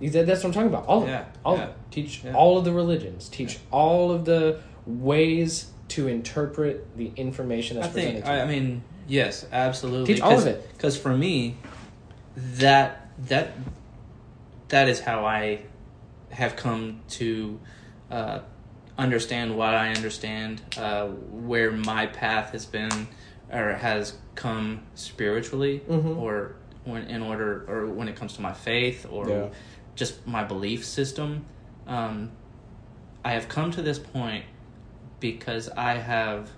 B: That- That's what I'm talking about. All of
A: Yeah,
B: it. All
A: yeah,
B: of it. Teach
A: yeah.
B: all of the religions. Teach all of the ways to interpret the information that's
A: I
B: presented
A: think.
B: to you.
A: I, I mean, yes, absolutely.
B: Teach all of it.
A: Because for me, that that that is how I have come to uh, understand what I understand, uh, where my path has been or has come spiritually,
B: Mhm.
A: or when in order or when it comes to my faith or
B: Yeah.
A: just my belief system. Um, I have come to this point because I have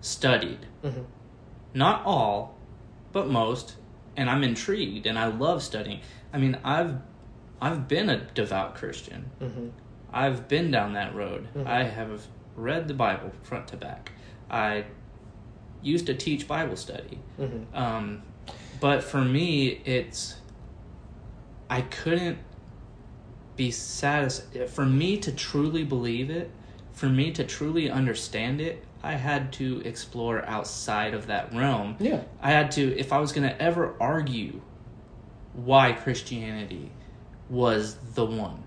A: studied
B: Mhm.
A: not all, but most, and I'm intrigued and I love studying. I mean, I've I've been a devout Christian.
B: Mhm.
A: I've been down that road.
B: Mhm.
A: I have read the Bible front to back. I used to teach Bible study.
B: Mhm.
A: Um, but for me, it's I couldn't be satisfied. For me to truly believe it, for me to truly understand it, I had to explore outside of that realm.
B: Yeah.
A: I had to, if I was going to ever argue why Christianity was the one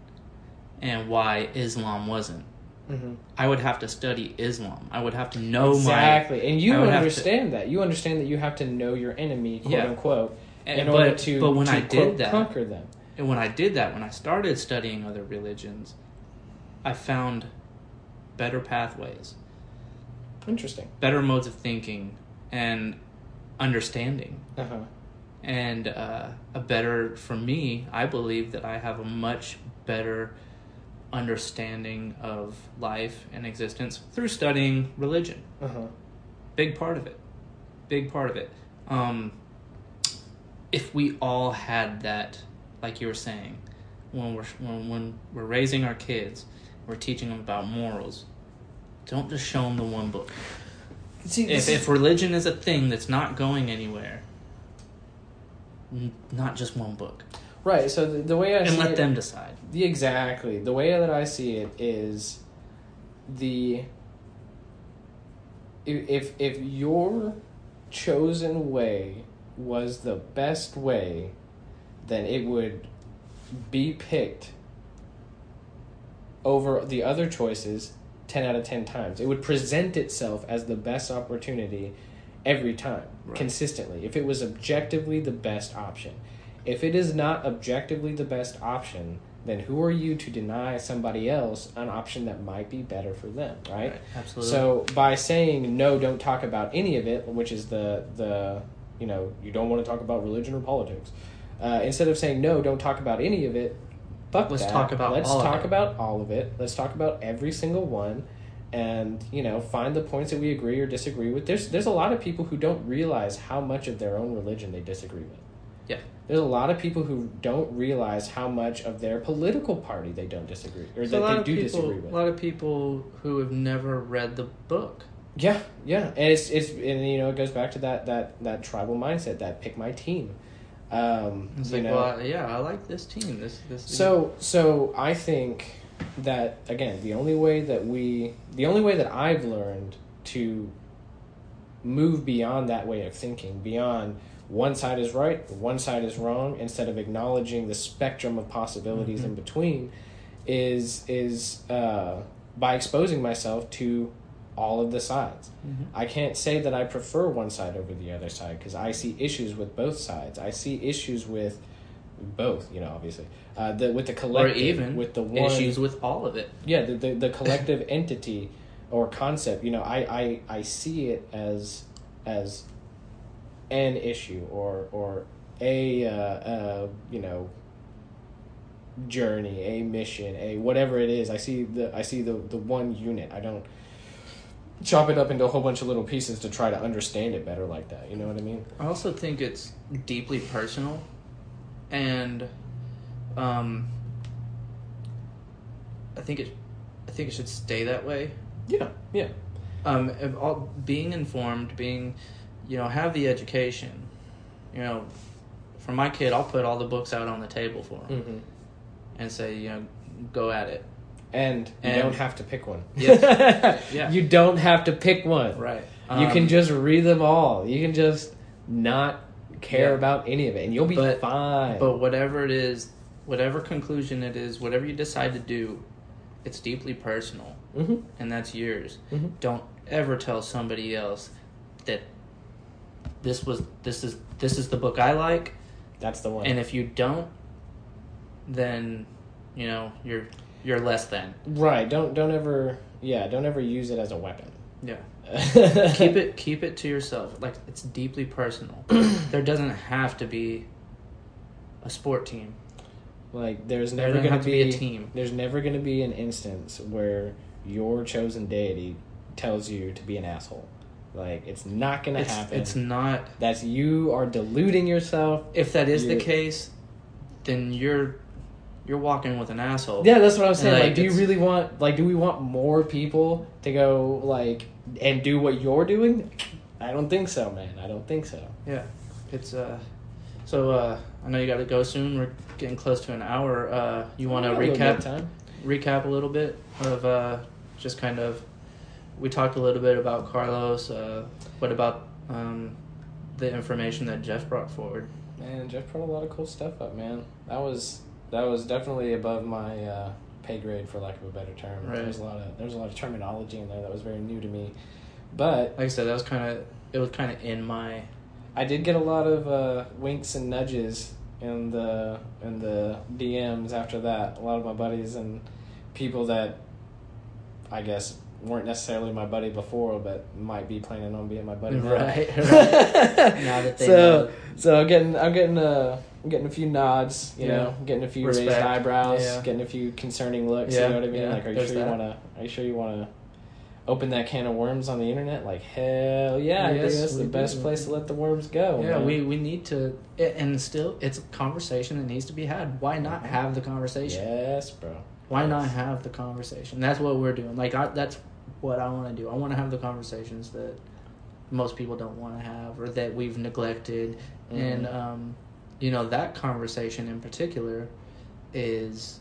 A: and why Islam wasn't,
B: Mhm.
A: I would have to study Islam. I would have to know my
B: exactly, and you
A: have to-
B: understand that. You understand that you have to know your enemy, quote
A: Yeah.
B: unquote,
A: my.
B: in
A: but,
B: order to.
A: but when
B: to,
A: I
B: quote,
A: did that,
B: conquer them.
A: And when I did that, when I started studying other religions, I found better pathways,
B: Interesting.
A: better modes of thinking, and understanding.
B: Uh huh.
A: And uh, a better, for me, I believe that I have a much better understanding of life and existence through studying religion.
B: Uh huh.
A: Big part of it. Big part of it. Um, if we all had that, like you were saying, when we're when, when we're raising our kids, we're teaching them about morals. Don't just show them the one book.
B: See,
A: If if religion is a thing that's not going anywhere, n- not just one book,
B: right, so the, the way I
A: and let
B: it,
A: them decide.
B: the exactly the way that I see it is the if if, if your chosen way was the best way, then it would be picked over the other choices 10 out of 10 times. It would present itself as the best opportunity every time,
A: Right.
B: consistently, if it was objectively the best option. If it is not objectively the best option, then who are you to deny somebody else an option that might be better for them, right?
A: Absolutely.
B: So by saying no, don't talk about any of it, which is the the you know you don't want to talk about religion or politics. Uh, instead of saying no, don't talk about any of it. Fuck
A: Let's
B: that.
A: talk about
B: Let's
A: all of
B: talk
A: it.
B: about all of it. Let's talk about every single one, and you know find the points that we agree or disagree with. There's there's a lot of people who don't realize how much of their own religion they disagree with.
A: Yeah.
B: There's a lot of people who don't realize how much of their political party they don't disagree or
A: There's a lot
B: that they do
A: people,
B: disagree with.
A: A lot of people who have never read the book.
B: Yeah, yeah, and it's it's and you know it goes back to that that that tribal mindset that pick my team. Um,
A: It's like,
B: know,
A: well, yeah, I like this team. This this.
B: so so I think that again the only way that we the only way that I've learned to move beyond that way of thinking beyond one side is right one side is wrong instead of acknowledging the spectrum of possibilities
A: Mhm.
B: in between is is uh, by exposing myself to all of the sides. I can't say that I prefer one side over the other side because I see issues with both sides. I see issues with both, you know, obviously. Uh, the with the collective, or
A: even
B: with the one,
A: issues with all of it.
B: yeah, the the, the collective entity or concept. You know, I, I I see it as as an issue or or a uh, uh, you know journey, a mission, a whatever it is. I see the I see the the one unit. I don't chop it up into a whole bunch of little pieces to try to understand it better like that. You know what I mean?
A: I also think it's deeply personal, and um, I think it, I think it should stay that way.
B: Yeah, yeah.
A: Um, if all, being informed, being, you know, have the education. You know, for my kid, I'll put all the books out on the table for him
B: Mm-hmm.
A: and say, you know, go at it.
B: And you don't have to pick one.
A: Yes. Yeah.
B: You don't have to pick one.
A: Right.
B: you can
A: Um,
B: just read them all. You can just not care
A: Yeah.
B: about any of it, and you'll be
A: But-
B: fine.
A: But whatever it is, whatever conclusion it is, whatever you decide to do, it's deeply personal,
B: hmm
A: and that's yours.
B: Mhm.
A: Don't ever tell somebody else that this was this is this is the book I like,
B: that's the one.
A: and if you don't, then you know you're you're less than.
B: right, don't don't ever yeah, don't ever use it as a weapon.
A: Yeah.
B: keep
A: it keep it to yourself. Like it's deeply personal. there doesn't have to be a sport team.
B: Like there's never gonna
A: have to
B: be,
A: be a team.
B: There's never gonna be an instance where your chosen deity tells you to be an asshole. Like it's not gonna
A: It's,
B: happen.
A: it's not
B: That's you are deluding yourself.
A: if that is the case, then you're you're walking with an asshole.
B: Yeah, that's what I'm saying.
A: Like,
B: Like, do you really want like do we want more people to go like and do what you're doing? I don't think so, man. I don't think so.
A: Yeah. It's uh so uh I know you gotta go soon. We're getting close to an hour. Uh you
B: little bit of
A: recap
B: time?
A: recap a little bit of uh just kind of we talked a little bit about Carlos, uh what about um the information that Jeff brought forward.
B: Man, Jeff brought a lot of cool stuff up, man. That was that was definitely above my uh, pay grade, for lack of a better term. There
A: Right.
B: was a lot of there was a lot of terminology in there that was very new to me, but
A: Like I said, that was kinda it was kinda in my
B: I did get a lot of uh, winks and nudges in the in the DMs after that. A lot of my buddies and people that I guess weren't necessarily my buddy before, but might be planning on being my buddy now.
A: Right, right. Now that they
B: so
A: know.
B: so I'm getting I'm getting uh I'm getting a few nods, you
A: Yeah.
B: know, getting a few raised eyebrows,
A: Yeah.
B: getting a few concerning looks.
A: Yeah,
B: You know what I mean? like, are you
A: there's
B: sure you wanna? Are you sure you wanna? Open that can of worms on the internet, like hell yeah! I think that's the
A: we
B: best place to let the worms go.
A: Yeah,
B: man.
A: we, we need to, and still, it's a conversation that needs to be had. Why not have the conversation?
B: Yes, bro.
A: Why not have the conversation? That's what we're doing. Like, I, that's what I want to do. I want to have the conversations that most people don't want to have or that we've neglected. And,
B: Mhm.
A: um, you know, that conversation in particular is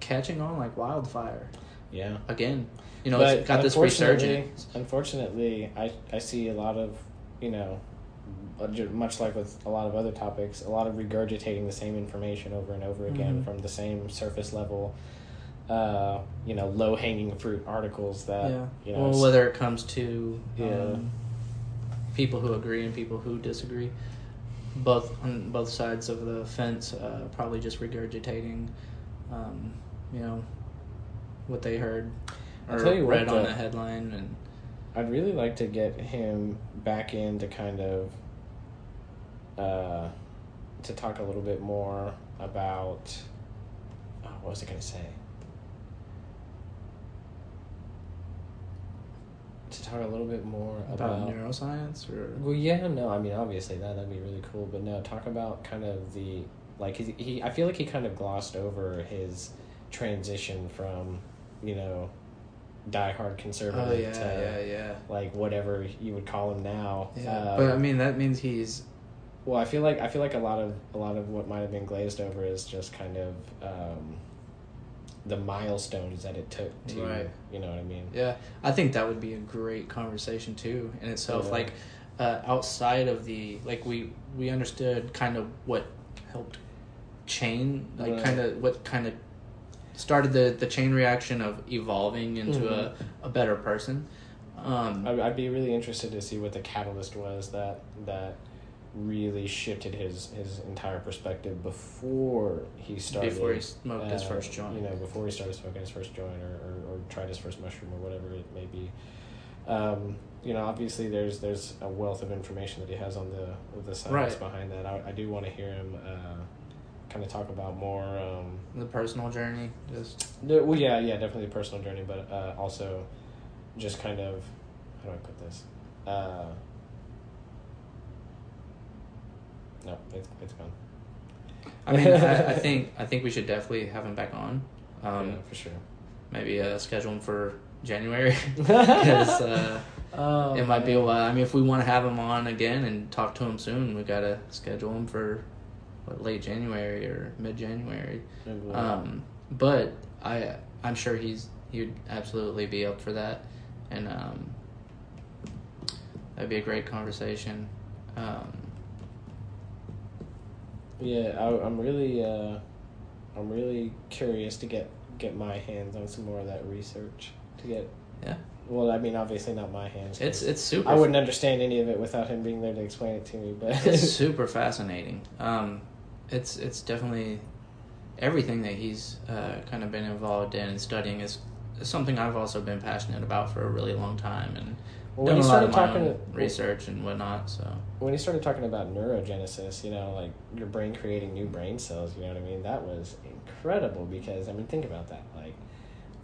A: catching on like wildfire.
B: Yeah.
A: Again, you know,
B: But
A: it's got this resurgence.
B: Unfortunately, I I see a lot of, you know, much like with a lot of other topics, a lot of regurgitating the same information over and over again
A: Mhm.
B: from the same surface level, uh, you know, low hanging fruit articles that
A: yeah.
B: you know.
A: well, whether it comes to
B: Yeah.
A: um, people who agree and people who disagree, both on both sides of the fence, uh, probably just regurgitating, um, you know, what they heard or
B: tell you what,
A: read on the headline, and
B: I'd really like to get him back in to kind of uh, to talk a little bit more about oh, what was I going to say? To talk a little bit more
A: about,
B: about,
A: neuroscience or
B: well, yeah, no, I mean obviously that that'd be really cool, but no, talk about kind of the like he, he I feel like he kind of glossed over his transition from you know diehard conservative
A: oh yeah,
B: to
A: yeah, yeah,
B: like whatever you would call him now.
A: yeah.
B: Um,
A: but I mean, that means he's
B: well, I feel like I feel like a lot of a lot of what might have been glazed over is just kind of um, the milestones that it took to,
A: Right.
B: you know what I mean?
A: Yeah, I think that would be a great conversation too in itself.
B: Yeah.
A: Like uh, outside of the like we we understood kind of what helped chain, like
B: Right.
A: kind of what kind of started the the chain reaction of evolving into
B: Mhm.
A: a a better person. Um,
B: I'd be really interested to see what the catalyst was that that really shifted his his entire perspective before he started
A: before he smoked his
B: uh,
A: first joint.
B: You know, before he started smoking his first joint or, or, or tried his first mushroom or whatever it may be. Um, you know, obviously there's there's a wealth of information that he has on the the science
A: Right.
B: behind that. I, I do want to hear him uh, kind of talk about more. Um,
A: the personal journey, just
B: no, well, yeah, yeah, definitely a personal journey, but uh, also just kind of how do I put this? Uh, no, it's it's gone.
A: I mean, I, I think I think we should definitely have him back on. Um,
B: yeah, for sure.
A: Maybe uh, schedule him for January because uh,
B: Oh,
A: it might be a while. I mean, if we want to have him on again and talk to him soon, we gotta schedule him for what, late January or mid January.
B: Maybe
A: Um, but I I'm sure he's he'd absolutely be up for that, and um, that'd be a great conversation. Um,
B: yeah, I, I'm really, uh, I'm really curious to get get my hands on some more of that research. To get,
A: yeah,
B: well, I mean, obviously not my hands.
A: it's it's super.
B: I wouldn't understand any of it without him being there to explain it to me. But
A: it's super fascinating. Um, it's it's definitely everything that he's uh, kind of been involved in and studying is, is something I've also been passionate about for a really long time and
B: Well, when
A: done
B: he
A: a lot of
B: started talking,
A: research and whatnot. So
B: when he started talking about neurogenesis, you know, like your brain creating new brain cells, you know what I mean? That was incredible because I mean, think about that. Like,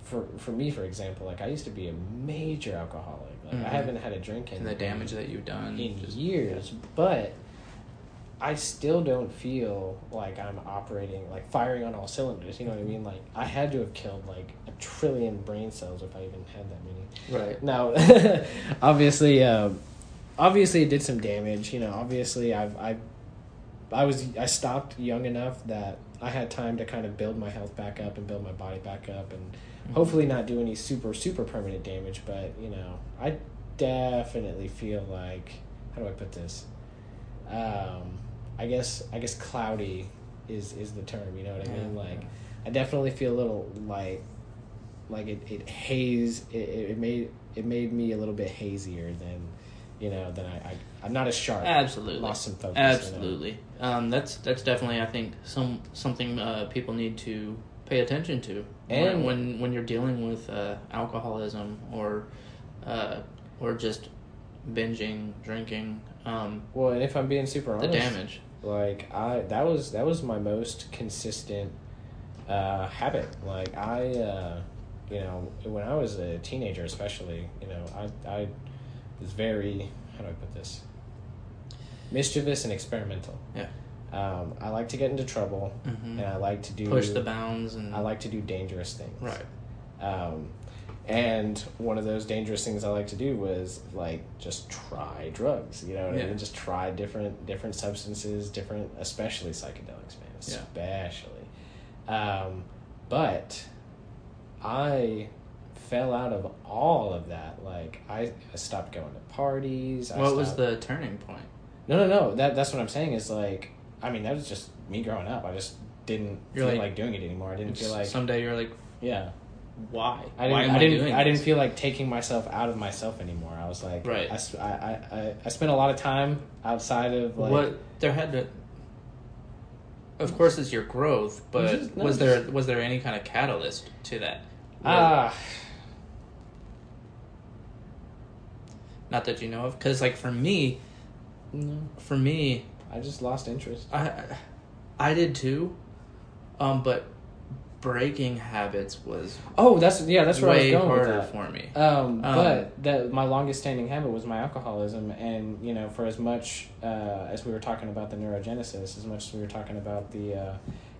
B: for for me, for example, like I used to be a major alcoholic. Like
A: Mhm.
B: I haven't had a drink in
A: and the damage that you've done.
B: in
A: just-
B: years, but I still don't feel like I'm operating like firing on all cylinders. You know what I mean? Like I had to have killed like a trillion brain cells if I even had that many.
A: Right.
B: Now, obviously, um, obviously it did some damage. You know, obviously I've I, I was I stopped young enough that I had time to kind of build my health back up and build my body back up, and
A: Mm-hmm.
B: hopefully not do any super super permanent damage. But you know, I definitely feel like how do I put this? Um, I guess I guess cloudy is is the term. You know what I mean?
A: Yeah.
B: Like, I definitely feel a little like like it, it haze it, it made it made me a little bit hazier than you know than I, I I'm not as sharp.
A: Absolutely.
B: Lost some focus. you know?
A: Absolutely. Um, that's that's definitely I think some something uh, people need to pay attention to
B: And-
A: when, when you're dealing with uh, alcoholism or uh, or just binging drinking um,
B: Well, and if I'm being super
A: the
B: honest,
A: damage.
B: Like I that was that was my most consistent uh, habit. Like I, uh, you know, when I was a teenager, especially, you know, I I was very how do I put this mischievous and experimental.
A: Yeah.
B: Um, I like to get into trouble,
A: Mhm.
B: and I like to do
A: Push the bounds and
B: I like to do dangerous things.
A: right.
B: Um, and one of those dangerous things I like to do was like just try drugs. You know what I
A: Yeah.
B: mean? Just try different different substances, different, especially psychedelics, man.
A: Yeah.
B: Especially. Um, but I fell out of all of that. Like I, I stopped going to parties. I
A: What was the turning point?
B: No, no, no. That that's what I'm saying. Is like, I mean, that was just me growing up. I just didn't
A: You're
B: feel
A: like-
B: like, doing it anymore. I didn't feel like
A: someday you're like,
B: yeah.
A: Why?
B: I
A: why
B: didn't.
A: am
B: I,
A: I,
B: didn't.
A: doing
B: I didn't feel like taking myself out of myself anymore. I was like,
A: Right.
B: I, I, I, I spent a lot of time outside of like.
A: what there had to. Of course, it's your growth, but
B: just- no,
A: was
B: just-
A: there was there any kind of catalyst to that?
B: Ah,
A: Not that you know of, because like for me,
B: no.
A: for me,
B: I just lost interest.
A: I I did too, um, but breaking habits was
B: Oh, that's yeah. That's where I was going with
A: harder
B: that.
A: for me.
B: Um,
A: Um,
B: but that my longest standing habit was my alcoholism, and you know, for as much uh, as we were talking about the neurogenesis, as much as we were talking about the uh,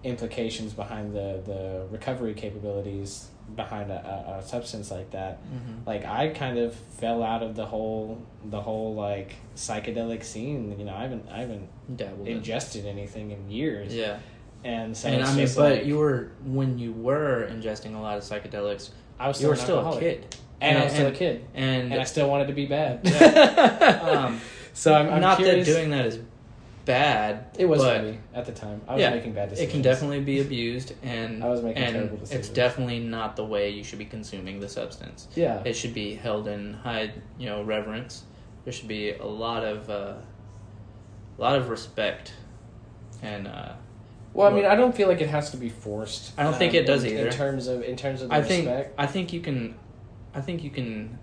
B: implications behind the the recovery capabilities behind a, a, a substance like that,
A: Mhm.
B: like I kind of fell out of the whole the whole like psychedelic scene. You know, I haven't I haven't
A: Dabbled in.
B: ingested anything in years,
A: Yeah,
B: and so
A: and I mean, but
B: like,
A: you were when you were ingesting a lot of psychedelics,
B: I was
A: you were still a kid,
B: and, I was still a kid,
A: and,
B: and I still wanted to be bad.
A: um,
B: so I'm, I'm
A: not
B: curious.
A: that doing that is bad.
B: It was
A: but
B: me at the time. I was
A: yeah,
B: making bad decisions.
A: it can definitely be abused, and
B: I was making
A: and
B: terrible
A: it's definitely not the way you should be consuming the substance.
B: Yeah.
A: It should be held in high, you know, reverence. There should be a lot of, uh, a lot of respect, and uh,
B: Well, I mean, I don't feel like it has to be forced.
A: I don't think
B: um,
A: it does
B: in,
A: either.
B: In terms of in terms of the
A: I think
B: respect.
A: I think you can, I think you can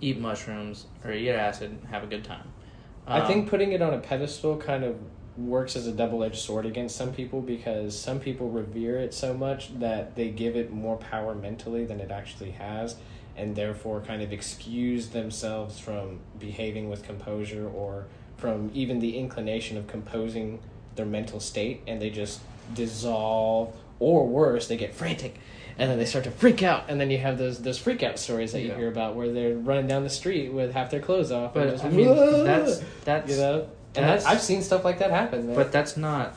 A: eat mushrooms or eat acid, and have a good time.
B: I
A: Um,
B: think putting it on a pedestal kind of works as a double edged sword against some people because some people revere it so much that they give it more power mentally than it actually has, and therefore kind of excuse themselves from behaving with composure or from even the inclination of composing their mental state, and they just dissolve, or worse, they get frantic. And then they start to freak out, and then you have those those freak out stories that you
A: Yeah.
B: hear about where they're running down the street with half their clothes off. and
A: but
B: just,
A: I mean
B: "Whoa!"
A: that's that's
B: you know and
A: That's-
B: I've seen stuff like that happen man.
A: but that's not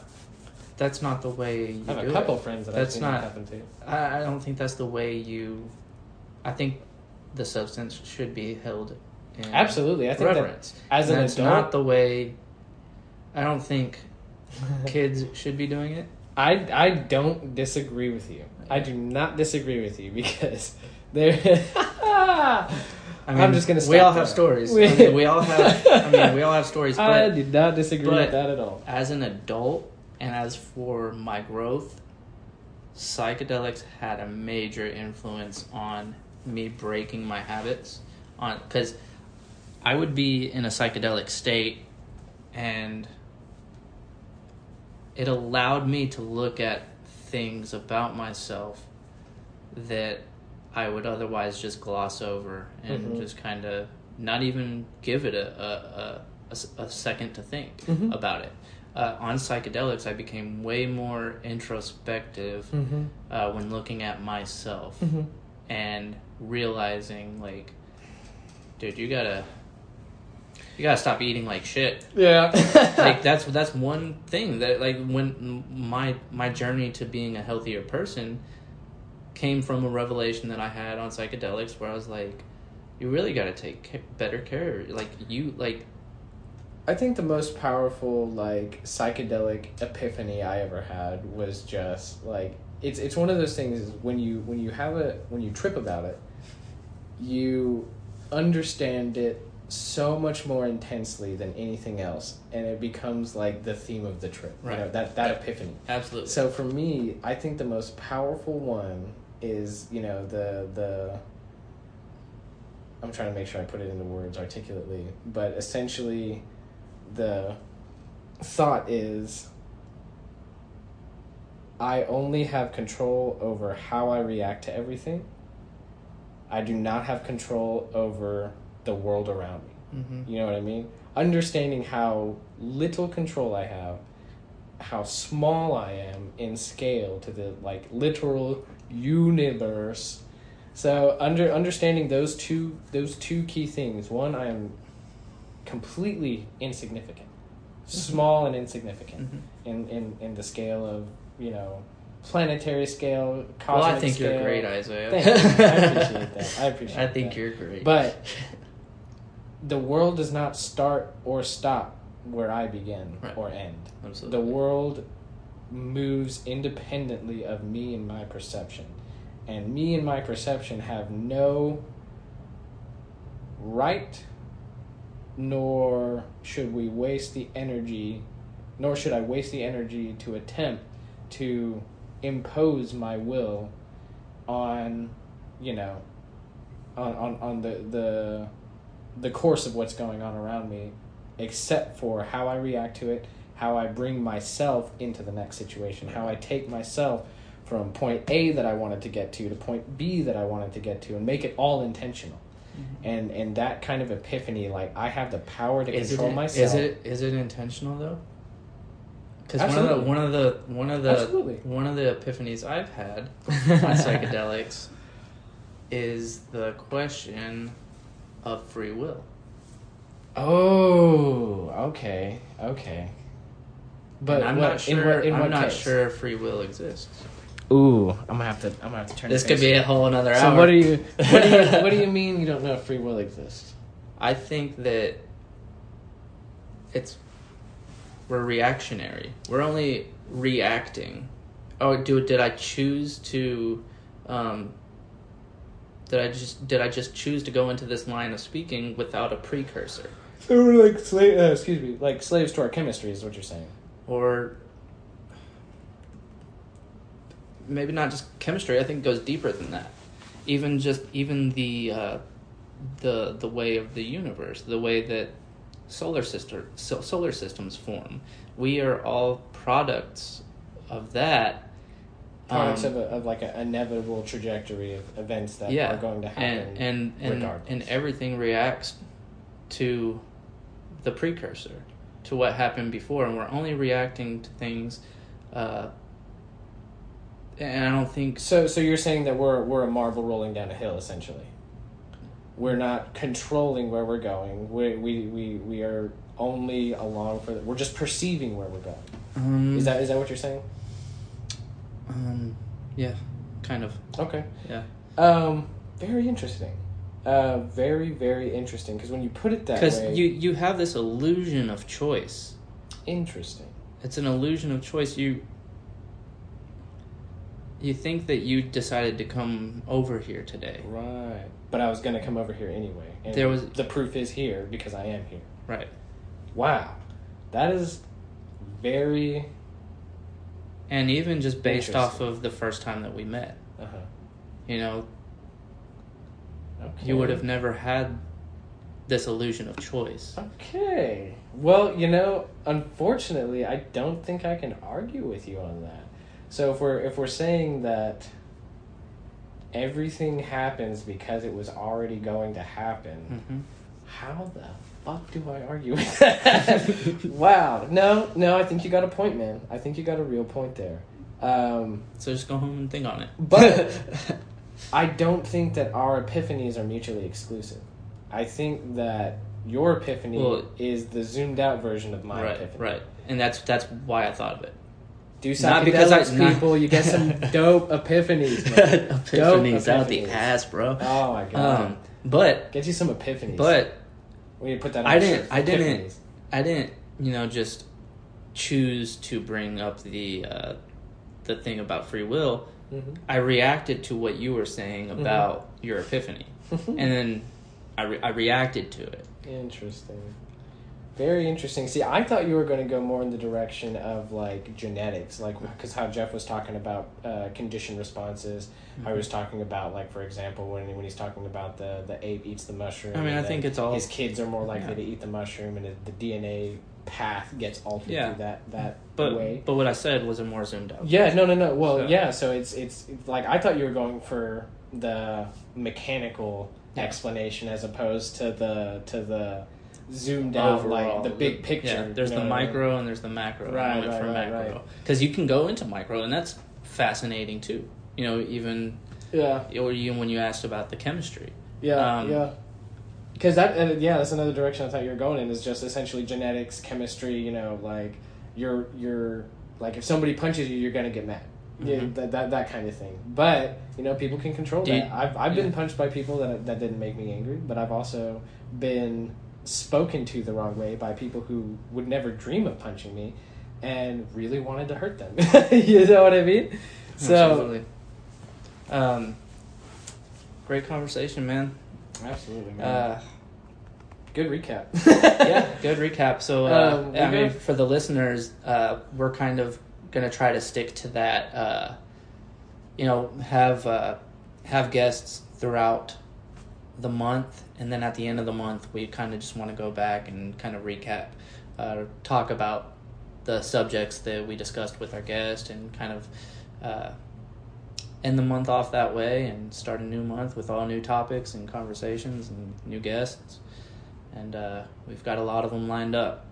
A: that's not the way you
B: i have
A: do
B: a couple
A: it.
B: friends that
A: That's
B: i've seen
A: not-
B: that happen to
A: I, I don't think that's the way you. I think the substance should be held in
B: absolutely i think
A: reverence.
B: that as an
A: that's
B: adult
A: not the way. I don't think kids should be doing it.
B: I, I don't disagree with you i do not disagree with you because there
A: I mean,
B: I'm just gonna
A: We all have stories.
B: We-
A: I mean, we all have. I mean, we all have stories. But, i
B: did not disagree with that at all
A: as an adult, and as for my growth, psychedelics had a major influence on me breaking my habits. On because I would be in a psychedelic state, and it allowed me to look at things about myself that I would otherwise just gloss over and
B: Mhm.
A: just kind of not even give it a a a second to think
B: Mhm.
A: about it. Uh, on psychedelics, I became way more introspective
B: mm-hmm.
A: uh, when looking at myself
B: Mm-hmm.
A: and realizing, like, dude, you gotta, you gotta stop eating like shit.
B: Yeah.
A: Like that's that's one thing that like when my my journey to being a healthier person came from a revelation that I had on psychedelics where I was like you really got to take better care like you like
B: I think the most powerful like psychedelic epiphany I ever had was just like it's it's one of those things is when you when you have a when you trip about it you understand it so much more intensely than anything else and it becomes like the theme of the trip you know,
A: Right.
B: that that epiphany
A: absolutely
B: so for me I think the most powerful one is you know the the I'm trying to make sure I put it into words articulately but essentially the thought is I only have control over how I react to everything. I do not have control over the world around me.
A: mm-hmm.
B: You know what I mean? Understanding how little control I have, how small I am in scale to the like literal universe. So under understanding those two those two key things. One, I am completely insignificant. Small and insignificant
A: Mm-hmm.
B: in, in, in the scale of, you know, planetary scale, cosmic
A: well I think
B: scale.
A: you're great Isaiah
B: Thank you. I appreciate that. I appreciate
A: I think
B: that.
A: you're great
B: But the world does not start or stop where I begin
A: Right.
B: or end.
A: Absolutely.
B: The world moves independently of me and my perception. And me and my perception have no right nor should we waste the energy nor should I waste the energy to attempt to impose my will on you know on, on, on the, the the course of what's going on around me except for how I react to it, how I bring myself into the next situation, how I take myself from point A that I wanted to get to to point B that I wanted to get to and make it all intentional.
A: Mm-hmm.
B: And and that kind of epiphany like I have the power to
A: is
B: control
A: it,
B: myself.
A: Is it is it intentional though? Because one of the one of the one of the
B: Absolutely.
A: one of the epiphanies I've had on psychedelics is the question of free will.
B: Oh, okay. Okay. But
A: And I'm
B: what-
A: not
B: in
A: sure.
B: what- in
A: I'm
B: what
A: not
B: case?
A: sure free will exists.
B: Ooh, I'm gonna have to. I'm gonna have to turn.
A: This could be a whole another hour.
B: So what do you? What do you? What do you mean you don't know if free will exists?
A: I think that it's we're reactionary. We're only reacting. Oh, do did I choose to? Um, did I just did I just choose to go into this line of speaking without a precursor,
B: So we're like slave. Uh, excuse me, like slaves to our chemistry is what you're saying.
A: or maybe not just chemistry? I think it goes deeper than that. Even just even the uh, the the way of the universe, the way that solar system so, solar systems form. We are all products of that.
B: Products
A: Um,
B: of, a, of like an inevitable trajectory of events that
A: yeah,
B: are going to happen.
A: and and and,
B: regardless.
A: and everything reacts to the precursor to what happened before, and we're only reacting to things. Uh, and I don't think
B: So, so you're saying that we're we're a marble rolling down a hill, essentially. We're not controlling where we're going. We we we, we are only along for. The, we're just perceiving where we're going.
A: um,
B: Is that is that what you're saying?
A: Um, yeah, kind of
B: Okay.
A: yeah.
B: Um, very interesting. Uh, very very interesting because when you put it that
A: Because
B: way,
A: you you have this illusion of choice.
B: interesting.
A: It's an illusion of choice. You you think that you decided to come over here today,
B: Right. But I was gonna come over here anyway, and
A: There was-
B: the proof is here because I am here.
A: right?
B: Wow, that is very.
A: And even just based off of the first time that we met,
B: Uh huh.
A: you know,
B: Okay.
A: you would have never had this illusion of choice.
B: Okay. Well, you know, unfortunately, I don't think I can argue with you on that. So if we're if we're saying that everything happens because it was already going to happen,
A: hmm
B: how the fuck do I argue with that? wow. No, no, I think you got a point, man. I think you got a real point there. Um,
A: So just go home and think on it.
B: But- I don't think that our epiphanies are mutually exclusive. I think that your epiphany
A: Well-
B: is the zoomed out version of my
A: right,
B: epiphany.
A: right, and that's that's why I thought of it.
B: Do
A: Not because I- not-
B: people. You get some dope epiphanies, man.
A: epiphanies
B: Dope
A: out the ass, bro.
B: Oh my god.
A: Um, but
B: get you some epiphanies.
A: but
B: we need to put that.
A: I didn't-. I didn't-
B: Epiphanies.
A: I didn't, you know, just choose to bring up the uh, the thing about free will.
B: Mhm.
A: I reacted to what you were saying
B: Mm-hmm.
A: about your epiphany, and then I, re- I reacted to it.
B: Interesting. Very interesting. See, I thought you were going to go more in the direction of like genetics, like because how Jeff was talking about uh, conditioned responses.
A: Mm-hmm.
B: I was talking about like, for example, when when he's talking about the the ape eats the mushroom.
A: I mean, I think it's all-
B: his kids are more likely
A: Yeah.
B: to eat the mushroom, and the DNA path gets altered
A: Yeah.
B: through that that
A: But
B: way.
A: but what I said was a more zoomed out.
B: Yeah, no, no, no. Well,
A: So-
B: yeah. So it's, it's it's like I thought you were going for the mechanical explanation as opposed to the to the zoomed out
A: Overall,
B: like the big picture.
A: Yeah, there's
B: you
A: the
B: know what I mean?
A: micro and there's the macro. I
B: Right,
A: went
B: right,
A: for
B: right,
A: macro
B: right.
A: because you can go into micro, and that's fascinating too. You know, even
B: Yeah,
A: or even when you asked about the chemistry.
B: yeah,
A: Um,
B: yeah. Because that, and yeah, that's another direction I thought you were going in. Is just essentially genetics, chemistry. You know, like you're you're like if somebody punches you, you're gonna get mad. Yeah,
A: Mhm.
B: that, that that kind of thing. But you know, people can control
A: Do
B: that. I've I've been punched by people that that didn't make me angry, but I've also been spoken to the wrong way by people who would never dream of punching me, and really wanted to hurt them. you know what I mean? So
A: Absolutely. Um, great conversation, man.
B: absolutely, man.
A: Uh,
B: Good recap.
A: yeah, good recap. So, uh,
B: Um, we
A: I mean, for the listeners, uh, we're kind of gonna try to stick to that. Uh, you know, have uh, have guests throughout the month, and then at the end of the month, we kind of just want to go back and kind of recap, uh, talk about the subjects that we discussed with our guest, and kind of uh, end the month off that way, and start a new month with all new topics and conversations and new guests and uh, we've got a lot of them lined up.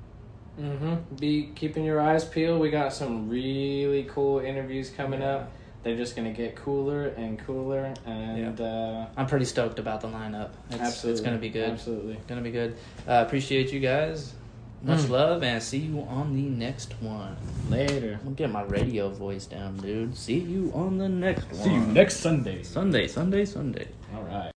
B: Mm-hmm. Be keeping your eyes peeled. We got some really cool interviews coming up. They're just gonna get cooler and cooler, and uh,
A: I'm pretty stoked about the lineup. It's,
B: absolutely,
A: it's gonna be good.
B: Absolutely.
A: Gonna be good. Uh, appreciate you guys. Much
B: Mm.
A: love, and see you on the next one.
B: Later.
A: I'm gonna get my radio voice down, dude. See you on the next one.
B: See you next Sunday.
A: Sunday, Sunday, Sunday.
B: All right.